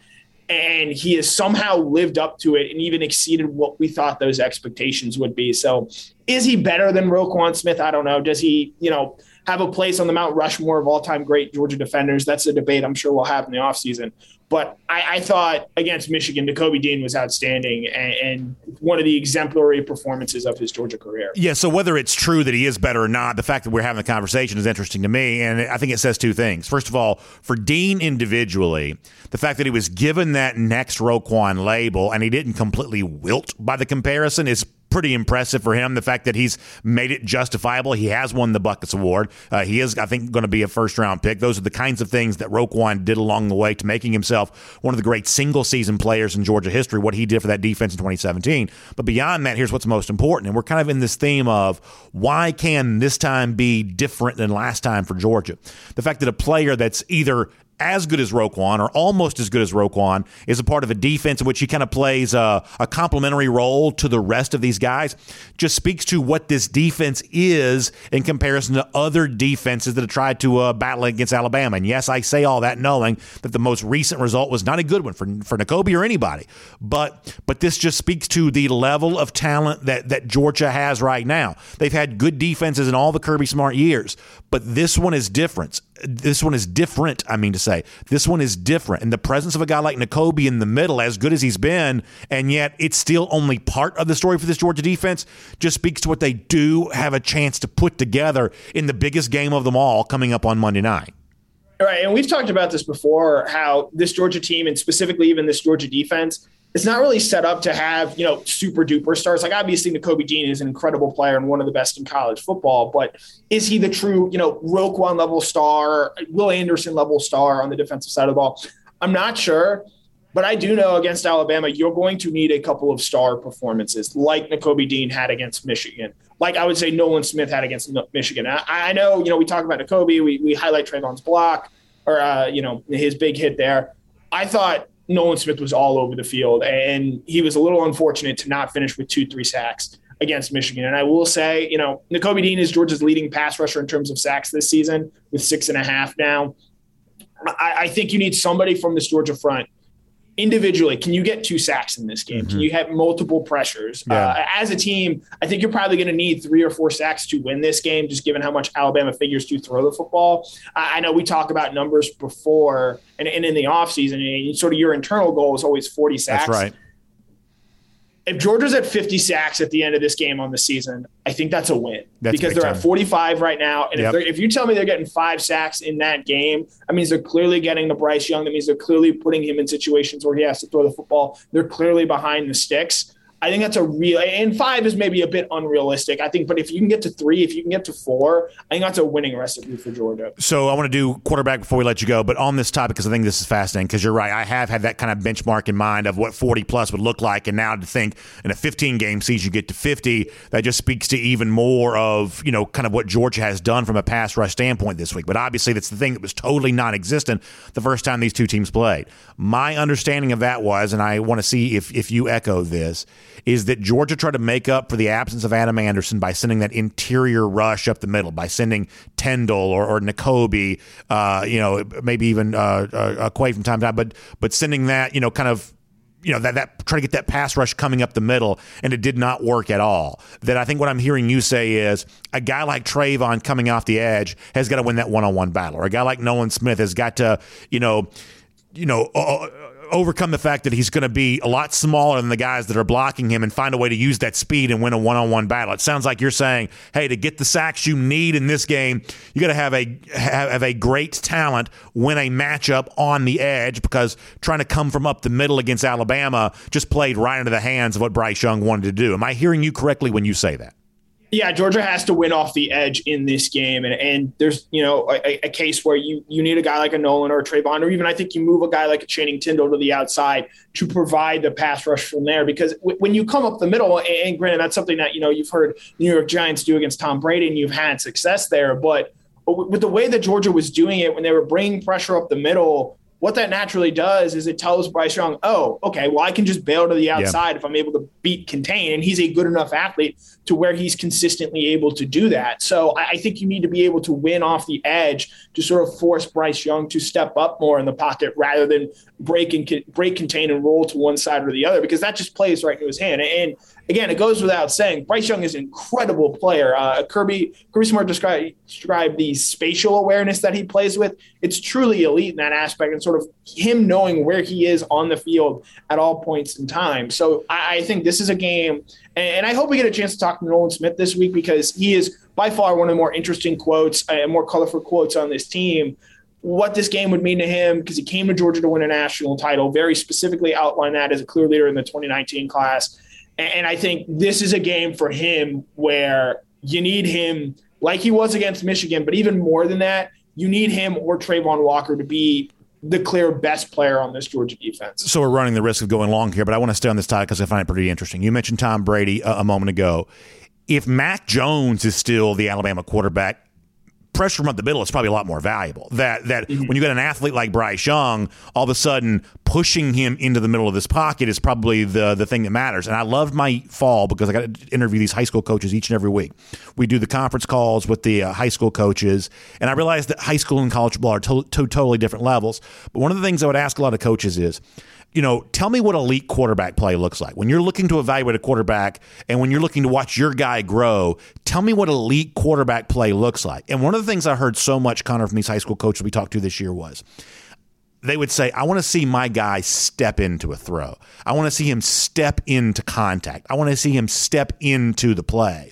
[SPEAKER 9] And he has somehow lived up to it and even exceeded what we thought those expectations would be. So, is he better than Roquan Smith? I don't know. Does he, you know, have a place on the Mount Rushmore of all time great Georgia defenders? That's a debate I'm sure we'll have in the offseason. But I, I, thought against Michigan, Nakobe Dean was outstanding and, and, one of the exemplary performances of his Georgia career.
[SPEAKER 3] Yeah. So whether it's true that he is better or not, the fact that we're having the conversation is interesting to me, and I think it says two things. First of all, for Dean individually, the fact that he was given that next Roquan label and he didn't completely wilt by the comparison is pretty impressive for him. The fact that he's made it justifiable. He has won the Butkus Award. Uh, he is, I think, going to be a first round pick. Those are the kinds of things that Roquan did along the way to making himself one of the great single season players in Georgia history, what he did for that defense in 2017. But beyond that, here's what's most important. And we're kind of in this theme of why can this time be different than last time for Georgia? The fact that a player that's either as good as Roquan or almost as good as Roquan is a part of a defense in which he kind of plays a, a complementary role to the rest of these guys just speaks to what this defense is in comparison to other defenses that have tried to uh, battle against Alabama. And yes, I say all that knowing that the most recent result was not a good one for for Nakobe or anybody. But but this just speaks to the level of talent that that Georgia has right now. They've had good defenses in all the Kirby Smart years, but this one is different. This one is different. I mean to say. This one is different. And the presence of a guy like Nakobe in the middle, as good as he's been, and yet it's still only part of the story for this Georgia defense, just speaks to what they do have a chance to put together in the biggest game of them all coming up on Monday night.
[SPEAKER 9] Right. And we've talked about this before how this Georgia team, and specifically even this Georgia defense, it's not really set up to have, you know, super duper stars. Like obviously Nakobe Dean is an incredible player and one of the best in college football, but is he the true, you know, Roquan level star, Will Anderson level star on the defensive side of the ball? I'm not sure, but I do know against Alabama, you're going to need a couple of star performances like Nakobe Dean had against Michigan. Like I would say Nolan Smith had against Michigan. I, I know, you know, we talk about Nakobe, we, we highlight Travon's block or, uh, you know, his big hit there. I thought Nolan Smith was all over the field, and he was a little unfortunate to not finish with two, three sacks against Michigan. And I will say, you know, Nakobe Dean is Georgia's leading pass rusher in terms of sacks this season with six and a half now. I, I think you need somebody from this Georgia front individually, can you get two sacks in this game? Mm-hmm. Can you have multiple pressures? Yeah. Uh, as a team, I think you're probably going to need three or four sacks to win this game, just given how much Alabama figures to throw the football. I, I know we talk about numbers before and, and in the offseason, and sort of your internal goal is always 40 sacks.
[SPEAKER 3] That's right
[SPEAKER 9] if Georgia's at 50 sacks at the end of this game on the season, I think that's a win that's because they're time. at 45 right now. And yep. if, if, you tell me they're getting five sacks in that game, that means they're clearly getting the Bryce Young. That means they're clearly putting him in situations where he has to throw the football. They're clearly behind the sticks. I think that's a real and five is maybe a bit unrealistic. I think, but if you can get to three, if you can get to four, I think that's a winning recipe for Georgia.
[SPEAKER 3] So I want to do quarterback before we let you go, but on this topic because I think this is fascinating because you're right. I have had that kind of benchmark in mind of what 40 plus would look like, and now to think in a 15 game season you get to 50, that just speaks to even more of you know kind of what Georgia has done from a pass rush standpoint this week. But obviously that's the thing that was totally non-existent the first time these two teams played. My understanding of that was, and I want to see if if you echo this is that Georgia tried to make up for the absence of Adam Anderson by sending that interior rush up the middle, by sending Tindall or, or Nakobe, uh, you know, maybe even uh, uh, Quay from time to time, but but sending that, you know, kind of you know that that try to get that pass rush coming up the middle, and it did not work at all. That I think what I'm hearing you say is a guy like Travon coming off the edge has got to win that one on one battle, or a guy like Nolan Smith has got to you know you know. Uh, uh overcome the fact that he's going to be a lot smaller than the guys that are blocking him and find a way to use that speed and win a one-on-one battle. It sounds like you're saying, "Hey, to get the sacks you need in this game, you got to have a have a great talent win a matchup on the edge because trying to come from up the middle against Alabama just played right into the hands of what Bryce Young wanted to do." Am I hearing you correctly when you say that?
[SPEAKER 9] Yeah, Georgia has to win off the edge in this game, and and there's you know a, a, case where you you need a guy like a Nolan or a Travon, or even I think you move a guy like a Channing Tindall to the outside to provide the pass rush from there. Because w- when you come up the middle, and, and granted that's something that you know you've heard New York Giants do against Tom Brady, and you've had success there, but with the way that Georgia was doing it when they were bringing pressure up the middle what that naturally does is it tells Bryce Young, oh, okay, well, I can just bail to the outside yeah. if I'm able to beat contain. And he's a good enough athlete to where he's consistently able to do that. So I, think you need to be able to win off the edge to sort of force Bryce Young to step up more in the pocket rather than break and break, contain, and roll to one side or the other, because that just plays right into his hand. And again, it goes without saying, Bryce Young is an incredible player. Uh, Kirby Kirby Smart described described the spatial awareness that he plays with. It's truly elite in that aspect, and sort of him knowing where he is on the field at all points in time. So I, I think this is a game, and, and, I hope we get a chance to talk to Nolan Smith this week because he is by far one of the more interesting quotes and uh, more colorful quotes on this team what this game would mean to him because he came to Georgia to win a national title, very specifically outlined that as a clear leader in the 2019 class. And I think this is a game for him where you need him like he was against Michigan, but even more than that, you need him or Travon Walker to be the clear best player on this Georgia defense.
[SPEAKER 3] So we're running the risk of going long here, but I want to stay on this topic because I find it pretty interesting. You mentioned Tom Brady a, a moment ago. If Mac Jones is still the Alabama quarterback, pressure from up the middle is probably a lot more valuable. That that mm-hmm. when you get an athlete like Bryce Young, all of a sudden pushing him into the middle of this pocket is probably the the thing that matters. And I loved my fall because I got to interview these high school coaches each and every week. We do the conference calls with the uh, high school coaches, and I realized that high school and college football are to- to totally different levels. But one of the things I would ask a lot of coaches is you know, tell me what elite quarterback play looks like. When you're looking to evaluate a quarterback and when you're looking to watch your guy grow, tell me what elite quarterback play looks like. And one of the things I heard so much, Connor, from these high school coaches we talked to this year was they would say, I want to see my guy step into a throw. I want to see him step into contact. I want to see him step into the play.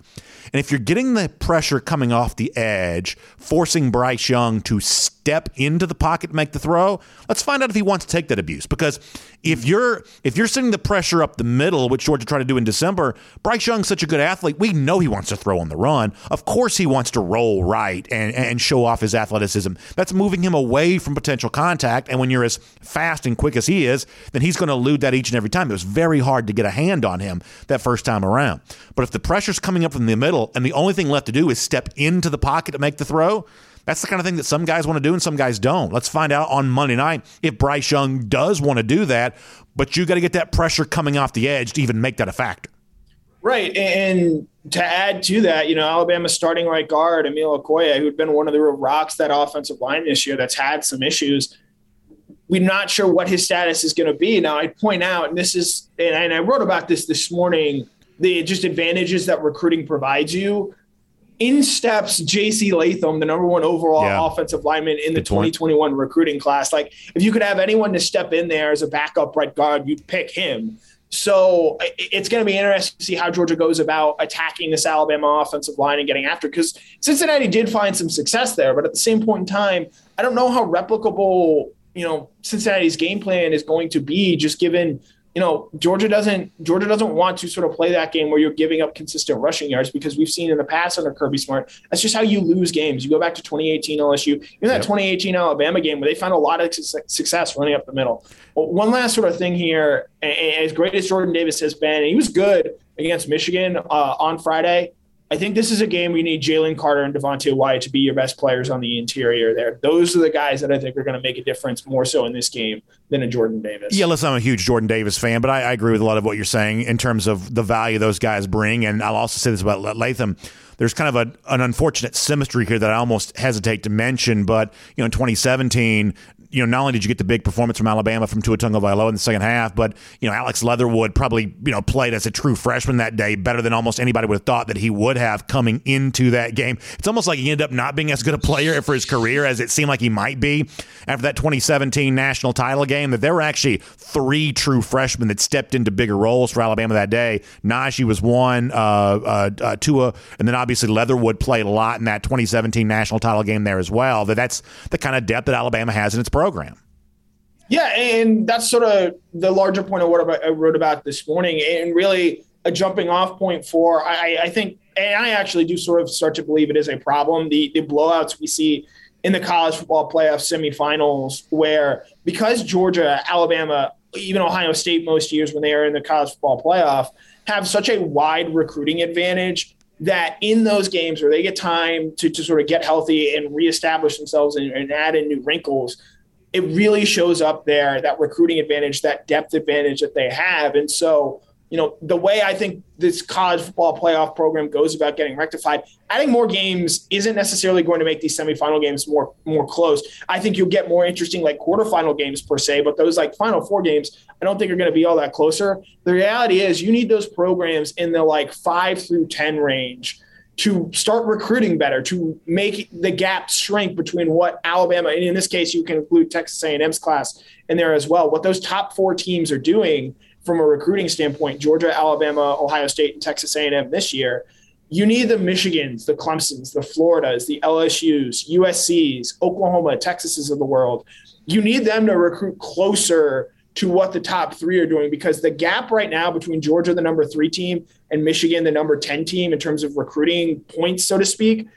[SPEAKER 3] And if you're getting the pressure coming off the edge, forcing Bryce Young to step into the pocket, to make the throw, let's find out if he wants to take that abuse. Because if you're if you're sending the pressure up the middle, which Georgia tried to do in December, Bryce Young's such a good athlete. We know he wants to throw on the run. Of course, he wants to roll right and and show off his athleticism. That's moving him away from potential contact. And when you're as fast and quick as he is, then he's going to elude that each and every time. It was very hard to get a hand on him that first time around. But if the pressure's coming up from the middle and the only thing left to do is step into the pocket to make the throw, that's the kind of thing that some guys want to do and some guys don't. Let's find out on Monday night if Bryce Young does want to do that, but you got to get that pressure coming off the edge to even make that a factor.
[SPEAKER 9] Right. And to add to that, you know, Alabama's starting right guard, Emil Ekiyor, who'd been one of the rocks that offensive line this year that's had some issues. we're not sure what his status is going to be. Now, I'd point out, and this is, and I wrote about this this morning, the just advantages that recruiting provides you. In steps J.C. Latham, the number one overall
[SPEAKER 3] Yeah.
[SPEAKER 9] offensive lineman in the
[SPEAKER 3] Good
[SPEAKER 9] 2021 recruiting class. Like, if you could have anyone to step in there as a backup right guard, you'd pick him. So it's going to be interesting to see how Georgia goes about attacking this Alabama offensive line and getting after. Because Cincinnati did find some success there, but at the same point in time, I don't know how replicable you know Cincinnati's game plan is going to be. Just given you know Georgia doesn't Georgia doesn't want to sort of play that game where you're giving up consistent rushing yards because we've seen in the past under Kirby Smart that's just how you lose games. You go back to 2018 LSU, even that
[SPEAKER 3] Yep.
[SPEAKER 9] 2018 Alabama game where they found a lot of su- success running up the middle. Well, one last sort of thing here, as great as Jordan Davis has been, and he was good against Michigan uh, on Friday. I think this is a game we need Jalen Carter and Devonte Wyatt to be your best players on the interior there. Those are the guys that I think are going to make a difference more so in this game than a Jordan Davis.
[SPEAKER 3] Yeah, listen, I'm a huge Jordan Davis fan, but I, I agree with a lot of what you're saying in terms of the value those guys bring. And I'll also say this about Latham. There's kind of a, an unfortunate symmetry here that I almost hesitate to mention, but you know, in 2017, you know, not only did you get the big performance from Alabama from Tua Tagovailoa in the second half, but you know, Alex Leatherwood probably you know played as a true freshman that day better than almost anybody would have thought that he would have coming into that game. It's almost like he ended up not being as good a player for his career as it seemed like he might be after that 2017 national title game. That there were actually three true freshmen that stepped into bigger roles for Alabama that day. Najee was one, uh, uh, uh, Tua, and then obviously Leatherwood played a lot in that 2017 national title game there as well. That that's the kind of depth that Alabama has in its program.
[SPEAKER 9] Yeah, and that's sort of the larger point of what I wrote about this morning, and really a jumping off point for I, I think, and I actually do sort of start to believe it is a problem. The the blowouts we see in the college football playoff semifinals, where because Georgia, Alabama, even Ohio State, most years when they are in the college football playoff, have such a wide recruiting advantage that in those games where they get time to, to sort of get healthy and reestablish themselves and, and add in new wrinkles, it really shows up there that recruiting advantage, that depth advantage that they have. And so, you know, the way I think this college football playoff program goes about getting rectified, adding more games isn't necessarily going to make these semifinal games more more close. I think you'll get more interesting like quarterfinal games per se, but those like final four games, I don't think are going to be all that closer. The reality is you need those programs in the like five through ten range to start recruiting better, to make the gap shrink between what Alabama, and in this case, you can include Texas A&M's class in there as well. What those top four teams are doing from a recruiting standpoint, Georgia, Alabama, Ohio State, and Texas A&M this year, you need the Michigans, the Clemsons, the Floridas, the LSUs, USCs, Oklahoma, Texases of the world. You need them to recruit closer to what the top three are doing because the gap right now between Georgia, the number three team, and Michigan, the number 10 team, in terms of recruiting points, so to speak,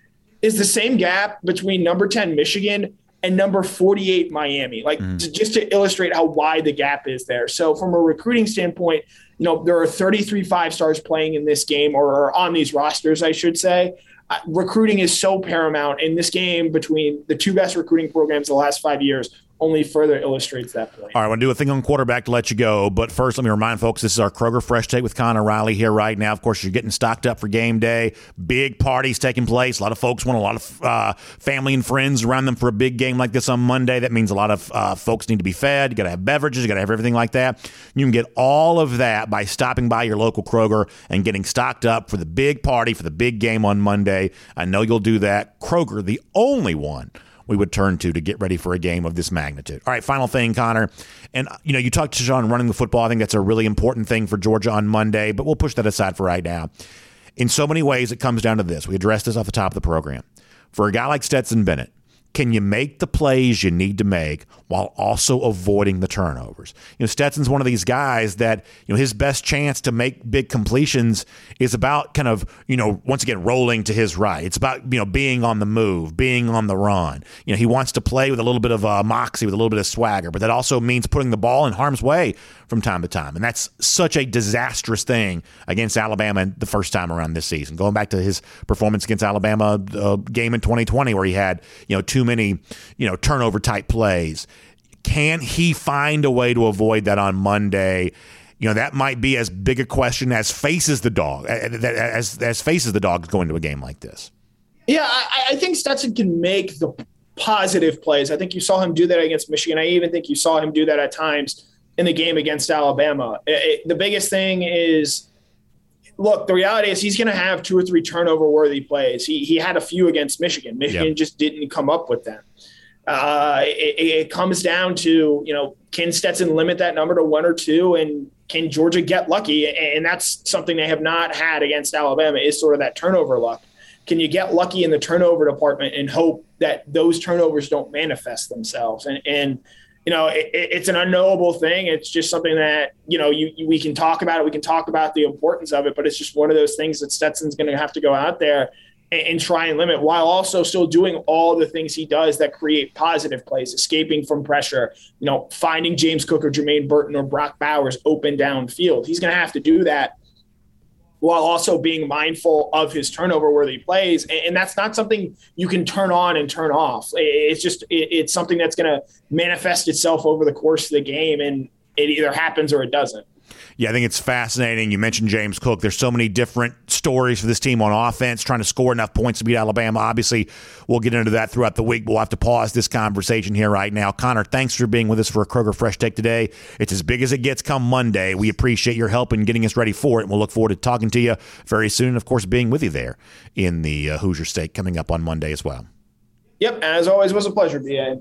[SPEAKER 9] is the same gap between number 10 Michigan and number 48 Miami. Like to, just to illustrate how wide the gap is there. So from a recruiting standpoint, you know, there are 33 five stars playing in this game or, or on these rosters, I should say. Uh, recruiting is so paramount in this game between the two best recruiting programs the last five years only further illustrates that point.
[SPEAKER 3] All right, I want to do a thing on quarterback to let you go. But first, let me remind folks this is our Kroger Fresh Take with Connor Riley here right now. Of course, you're getting stocked up for game day. Big parties taking place. A lot of folks want a lot of uh, family and friends around them for a big game like this on Monday. That means a lot of uh, folks need to be fed. You got to have beverages. You got to have everything like that. You can get all of that by stopping by your local Kroger and getting stocked up for the big party, for the big game on Monday. I know you'll do that. Kroger, the only one we would turn to to get ready for a game of this magnitude. All right, final thing, Connor. And, uh, you know, you talked to Sean running the football. I think that's a really important thing for Georgia on Monday, but we'll push that aside for right now. In so many ways, it comes down to this. We addressed this off the top of the program. For a guy like Stetson Bennett, can you make the plays you need to make while also avoiding the turnovers? You know, Stetson's one of these guys that, you know, his best chance to make big completions is about kind of, you know, once again, rolling to his right. It's about, you know, being on the move, being on the run. You know, he wants to play with a little bit of uh, moxie, with a little bit of swagger, but that also means putting the ball in harm's way from time to time. And that's such a disastrous thing against Alabama the first time around this season. Going back to his performance against Alabama uh, game in 2020 where he had, you know, too many, you know, turnover type plays. Can he find a way to avoid that on Monday? You know, that might be as big a question as faces the dog, as, as faces the dogs going to a game like this.
[SPEAKER 9] Yeah, I, I think Stetson can make the positive plays. I think you saw him do that against Michigan. I even think you saw him do that at times in the game against Alabama. It, it, the biggest thing is look, the reality is he's going to have two or three turnover worthy plays. He, he had a few against Michigan. Michigan yep. just didn't come up with them. Uh, it, it, comes down to, you know, can Stetson limit that number to one or two and can Georgia get lucky? And that's something they have not had against Alabama is sort of that turnover luck. Can you get lucky in the turnover department and hope that those turnovers don't manifest themselves? And, and you know, it, it's an unknowable thing. It's just something that, you know, you, you, we can talk about it. We can talk about the importance of it, but it's just one of those things that Stetson's going to have to go out there and, and, try and limit while also still doing all the things he does that create positive plays, escaping from pressure, you know, finding James Cook or Jermaine Burton or Brock Bowers open downfield. He's going to have to do that while also being mindful of his turnover worthy plays. And, that's not something you can turn on and turn off. It's just, it's something that's going to manifest itself over the course of the game. And it either happens or it doesn't.
[SPEAKER 3] Yeah, I think it's fascinating. You mentioned James Cook. There's so many different stories for this team on offense, trying to score enough points to beat Alabama. Obviously, we'll get into that throughout the week, but we'll have to pause this conversation here right now. Connor, thanks for being with us for a Kroger Fresh Take today. It's as big as it gets come Monday. We appreciate your help in getting us ready for it, and we'll look forward to talking to you very soon. And of course, being with you there in the uh, Hoosier State coming up on Monday as well.
[SPEAKER 9] Yep, as always, it was a pleasure, BA.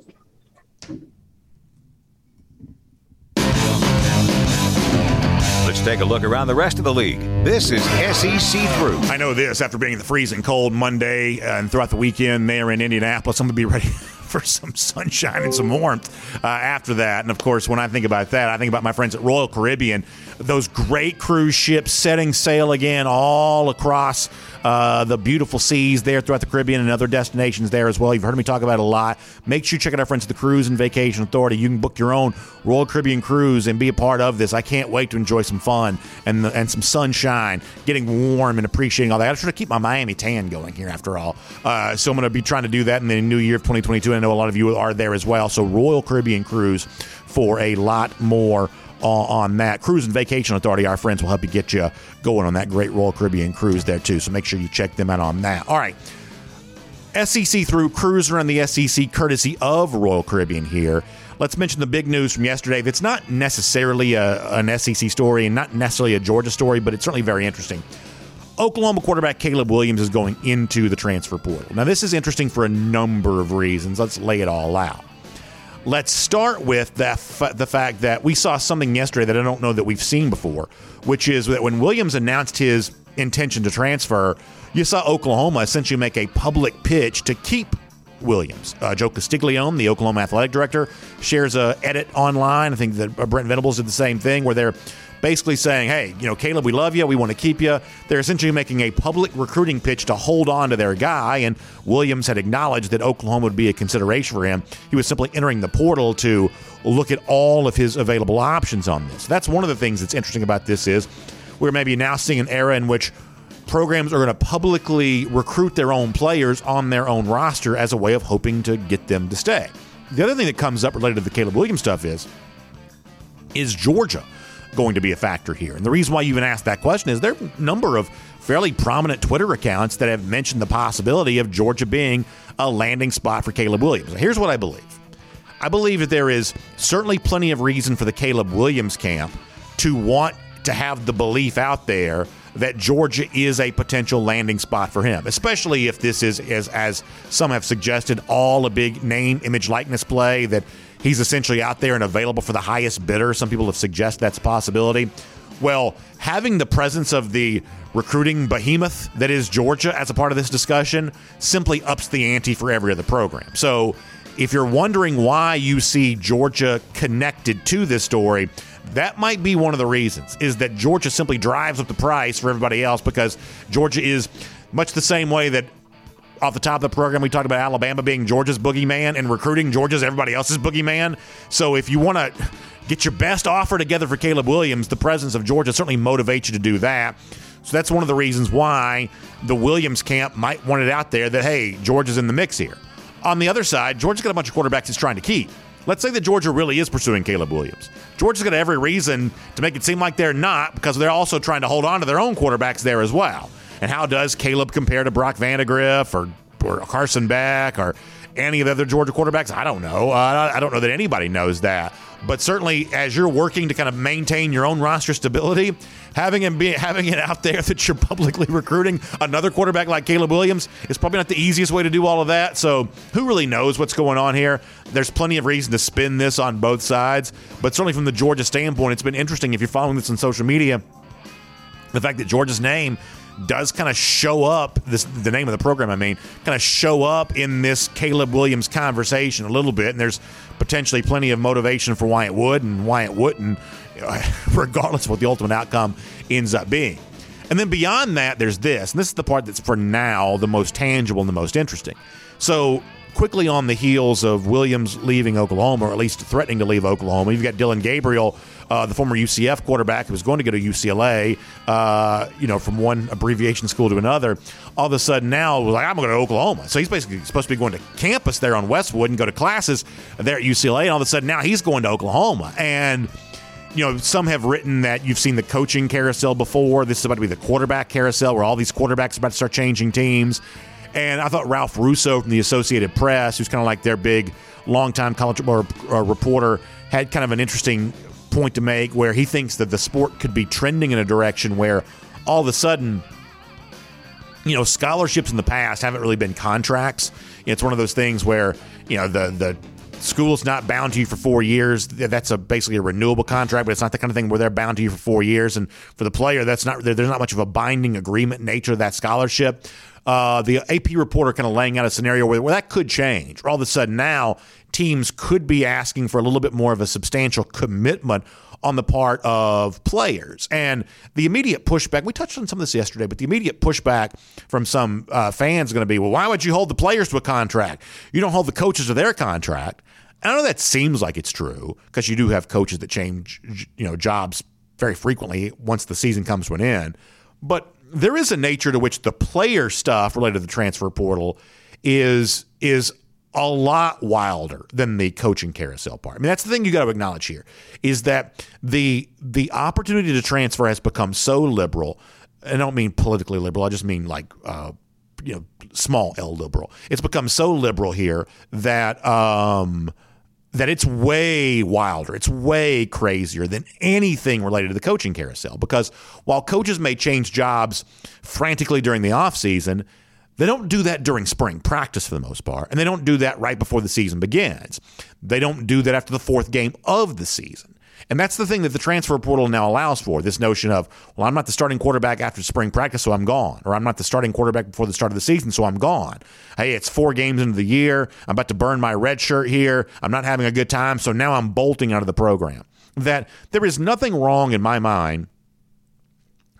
[SPEAKER 2] Let's take a look around the rest of the league. This is SEC Through.
[SPEAKER 3] I know this after being in the freezing cold Monday and throughout the weekend there in Indianapolis. I'm going to be ready for some sunshine and some warmth uh, after that. And of course, when I think about that, I think about my friends at Royal Caribbean, those great cruise ships setting sail again all across uh, the beautiful seas there throughout the Caribbean and other destinations there as well. You've heard me talk about it a lot. Make sure you check out our friends at the Cruise and Vacation Authority. You can book your own Royal Caribbean cruise and be a part of this. I can't wait to enjoy some fun and and some sunshine, getting warm and appreciating all that. I'm trying to keep my Miami tan going here after all. Uh, so I'm going to be trying to do that in the new year of 2022. I know a lot of you are there as well. So Royal Caribbean Cruise for a lot more on that. Cruise and Vacation Authority, our friends will help you get you going on that great Royal Caribbean cruise there too. So make sure you check them out on that. All right. SEC through cruise around the SEC courtesy of Royal Caribbean here. Let's mention the big news from yesterday. That's not necessarily a, an SEC story and not necessarily a Georgia story, but it's certainly very interesting. Oklahoma quarterback Caleb Williams is going into the transfer portal. Now, this is interesting for a number of reasons. Let's lay it all out. Let's start with the, f- the fact that we saw something yesterday that I don't know that we've seen before, which is that when Williams announced his intention to transfer, you saw Oklahoma essentially make a public pitch to keep Williams. Uh, Joe Castiglione, the Oklahoma athletic director, shares a edit online. I think that Brent Venables did the same thing, where they're basically saying, hey, you know, Caleb, we love you. We want to keep you. They're essentially making a public recruiting pitch to hold on to their guy. And Williams had acknowledged that Oklahoma would be a consideration for him. He was simply entering the portal to look at all of his available options on this. That's one of the things that's interesting about this is we're maybe now seeing an era in which programs are going to publicly recruit their own players on their own roster as a way of hoping to get them to stay. The other thing that comes up related to the Caleb Williams stuff is is Georgia going to be a factor here? And the reason why you even asked that question is there are a number of fairly prominent Twitter accounts that have mentioned the possibility of Georgia being a landing spot for Caleb Williams. Here's what I believe I believe that there is certainly plenty of reason for the Caleb Williams camp to want to have the belief out there that Georgia is a potential landing spot for him, especially if this is, as, as some have suggested, all a big name, image, likeness play that he's essentially out there and available for the highest bidder. Some people have suggested that's a possibility. Well, having the presence of the recruiting behemoth that is Georgia as a part of this discussion simply ups the ante for every other program. So, if you're wondering why you see Georgia connected to this story, that might be one of the reasons is that Georgia simply drives up the price for everybody else because Georgia is much the same way that off the top of the program, we talked about Alabama being Georgia's boogeyman and recruiting Georgia's everybody else's boogeyman. So if you want to get your best offer together for Caleb Williams, the presence of Georgia certainly motivates you to do that. So that's one of the reasons why the Williams camp might want it out there that, hey, Georgia's in the mix here. On the other side, Georgia's got a bunch of quarterbacks he's trying to keep. Let's say that Georgia really is pursuing Caleb Williams. Georgia's got every reason to make it seem like they're not because they're also trying to hold on to their own quarterbacks there as well. And how does Caleb compare to Brock Vandagriff or, or Carson Beck or any of the other Georgia quarterbacks? I don't know. Uh, I don't know that anybody knows that. But certainly, as you're working to kind of maintain your own roster stability, having him be having it out there that you're publicly recruiting another quarterback like Caleb Williams is probably not the easiest way to do all of that. So, who really knows what's going on here? There's plenty of reason to spin this on both sides, but certainly from the Georgia standpoint, it's been interesting if you're following this on social media. The fact that Georgia's name does kind of show up this the name of the program I mean kind of show up in this Caleb Williams conversation a little bit and there's potentially plenty of motivation for why it would and why it wouldn't regardless of what the ultimate outcome ends up being. And then beyond that there's this and this is the part that's for now the most tangible and the most interesting. So quickly on the heels of Williams leaving Oklahoma or at least threatening to leave Oklahoma you've got Dillon Gabriel uh, the former UCF quarterback who was going to go to UCLA, uh, you know, from one abbreviation school to another, all of a sudden now was like, I'm going to Oklahoma. So he's basically supposed to be going to campus there on Westwood and go to classes there at UCLA. And all of a sudden now he's going to Oklahoma. And you know, some have written that you've seen the coaching carousel before. This is about to be the quarterback carousel where all these quarterbacks are about to start changing teams. And I thought Ralph Russo from the Associated Press, who's kind of like their big longtime college football uh, reporter, had kind of an interesting point to make where he thinks that the sport could be trending in a direction where all of a sudden you know scholarships in the past haven't really been contracts. It's one of those things where you know the the school's not bound to you for four years. That's a basically a renewable contract but it's not the kind of thing where they're bound to you for four years. And for the player that's not there's not much of a binding agreement nature of that scholarship uh, the AP reporter kind of laying out a scenario where, that could change. All of a sudden now, teams could be asking for a little bit more of a substantial commitment on the part of players. And the immediate pushback, we touched on some of this yesterday, but the immediate pushback from some uh, fans is going to be, well, why would you hold the players to a contract? You don't hold the coaches to their contract. I know that seems like it's true because you do have coaches that change, you know, jobs very frequently once the season comes to an end. But there is a nature to which the player stuff related to the transfer portal is is a lot wilder than the coaching carousel part. I mean, that's the thing you got to acknowledge here is that the the opportunity to transfer has become so liberal. I don't mean politically liberal. I just mean like uh, you know small L liberal. It's become so liberal here that um, that it's way wilder, it's way crazier than anything related to the coaching carousel. Because while coaches may change jobs frantically during the offseason, they don't do that during spring practice for the most part, and they don't do that right before the season begins. They don't do that after the fourth game of the season. And that's the thing that the transfer portal now allows for this notion of, well, I'm not the starting quarterback after spring practice, so I'm gone. Or I'm not the starting quarterback before the start of the season, so I'm gone. Hey, it's four games into the year. I'm about to burn my red shirt here. I'm not having a good time, so now I'm bolting out of the program. That there is nothing wrong in my mind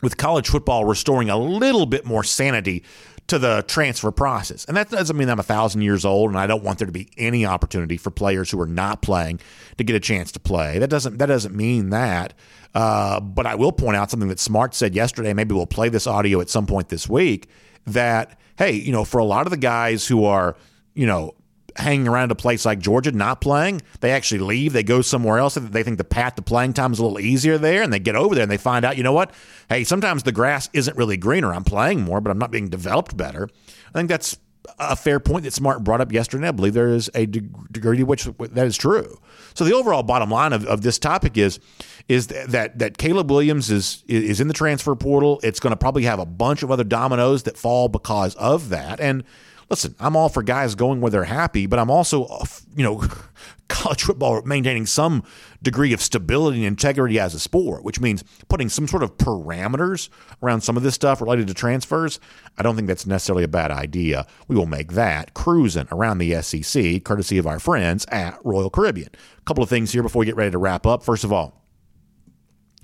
[SPEAKER 3] with college football restoring a little bit more sanity to the transfer process. And that doesn't mean I'm a thousand years old and I don't want there to be any opportunity for players who are not playing to get a chance to play. That doesn't that doesn't mean that. Uh, but I will point out something that Smart said yesterday. Maybe we'll play this audio at some point this week. That hey, you know, for a lot of the guys who are you know hanging around a place like Georgia, not playing. They actually leave. They go somewhere else. They think the path to playing time is a little easier there, and they get over there and they find out, you know what? Hey, sometimes the grass isn't really greener. I'm playing more, but I'm not being developed better. I think that's a fair point that Smart brought up yesterday. I believe there is a degree to which that is true. So the overall bottom line of, of this topic is is that that Caleb Williams is is in the transfer portal. It's going to probably have a bunch of other dominoes that fall because of that, and listen, I'm all for guys going where they're happy, but I'm also, uh, you know, college football maintaining some degree of stability and integrity as a sport, which means putting some sort of parameters around some of this stuff related to transfers. I don't think that's necessarily a bad idea. We will make that cruising around the SEC, courtesy of our friends at Royal Caribbean. A couple of things here before we get ready to wrap up. First of all,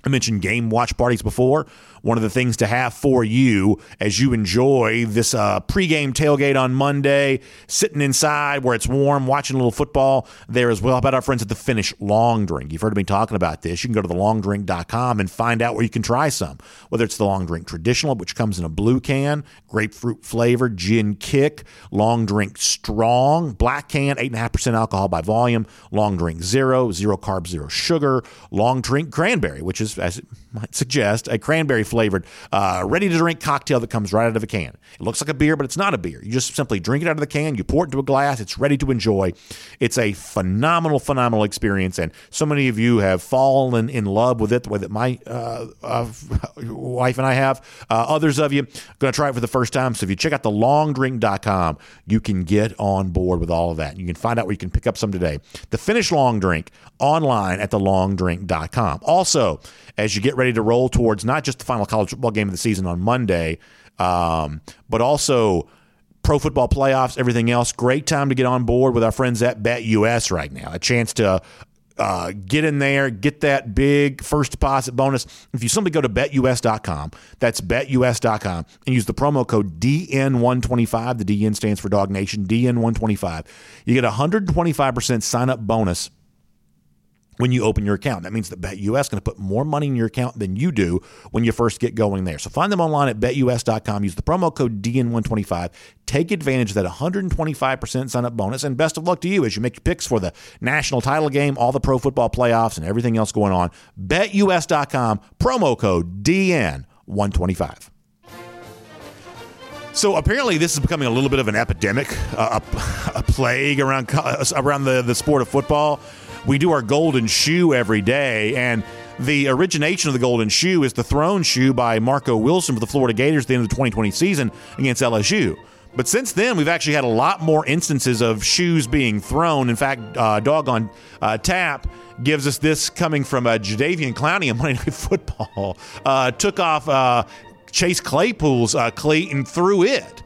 [SPEAKER 3] I mentioned game watch parties before one of the things to have for you as you enjoy this uh, pregame tailgate on Monday, sitting inside where it's warm, watching a little football there as well. How about our friends at the Finnish Long Drink? You've heard me talking about this. You can go to thelongdrink.com and find out where you can try some, whether it's the Long Drink Traditional, which comes in a blue can, grapefruit flavored, gin kick, Long Drink Strong, black can, 8.5% alcohol by volume, Long Drink Zero, zero carbs, zero sugar, Long Drink Cranberry, which is, as might suggest, a cranberry flavored, uh, ready to drink cocktail that comes right out of a can. It looks like a beer, but it's not a beer. You just simply drink it out of the can, you pour it into a glass, it's ready to enjoy. It's a phenomenal, phenomenal experience. And so many of you have fallen in love with it the way that my uh, uh, wife and I have. Uh, others of you going to try it for the first time. So if you check out the longdrink.com, you can get on board with all of that. You can find out where you can pick up some today. The Finnish Long Drink online at thelongdrink.com. Also, as you get ready to roll towards not just the final college football game of the season on Monday, um, but also pro football playoffs, everything else. Great time to get on board with our friends at BetUS right now. A chance to uh, get in there, get that big first deposit bonus. If you simply go to betus.com, that's betus.com, and use the promo code DN125, the DN stands for Dog Nation, DN125, you get a 125% sign up bonus when you open your account. That means that BetUS is going to put more money in your account than you do when you first get going there. So find them online at betus.com. Use the promo code DN125. Take advantage of that 125% sign up bonus. And best of luck to you as you make your picks for the national title game, all the pro football playoffs, and everything else going on. BetUS.com, promo code DN125. So apparently, this is becoming a little bit of an epidemic, uh, a, a, plague around around the, the sport of football we do our golden shoe every day. And the origination of the golden shoe is the thrown shoe by Marco Wilson for the Florida Gators at the end of the 2020 season against LSU. But since then, we've actually had a lot more instances of shoes being thrown. In fact, uh, Dog on uh, Tap gives us this coming from uh, Jadeveon Clowney on Monday Night Football. Uh, took off uh, Chase Claypool's uh, cleat and threw it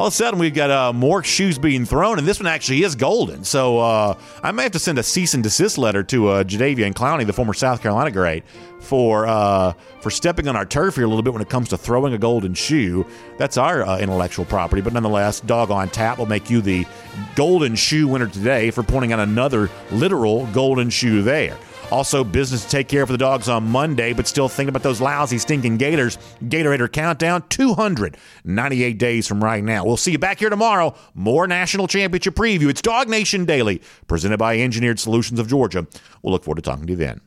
[SPEAKER 3] all of a sudden we've got uh, more shoes being thrown, and this one actually is golden. So uh, I may have to send a cease and desist letter to uh, Jadeveon Clowney, the former South Carolina great, for uh, for stepping on our turf here a little bit when it comes to throwing a golden shoe. That's our uh, intellectual property, but nonetheless, Dog on Tap will make you the golden shoe winner today for pointing out another literal golden shoe there. Also, business to take care of for the dogs on Monday, but still thinking about those lousy, stinking Gators. Gatorator countdown 298 days from right now. We'll see you back here tomorrow. More national championship preview. It's DawgNation Daily, presented by Engineered Solutions of Georgia. We'll look forward to talking to you then.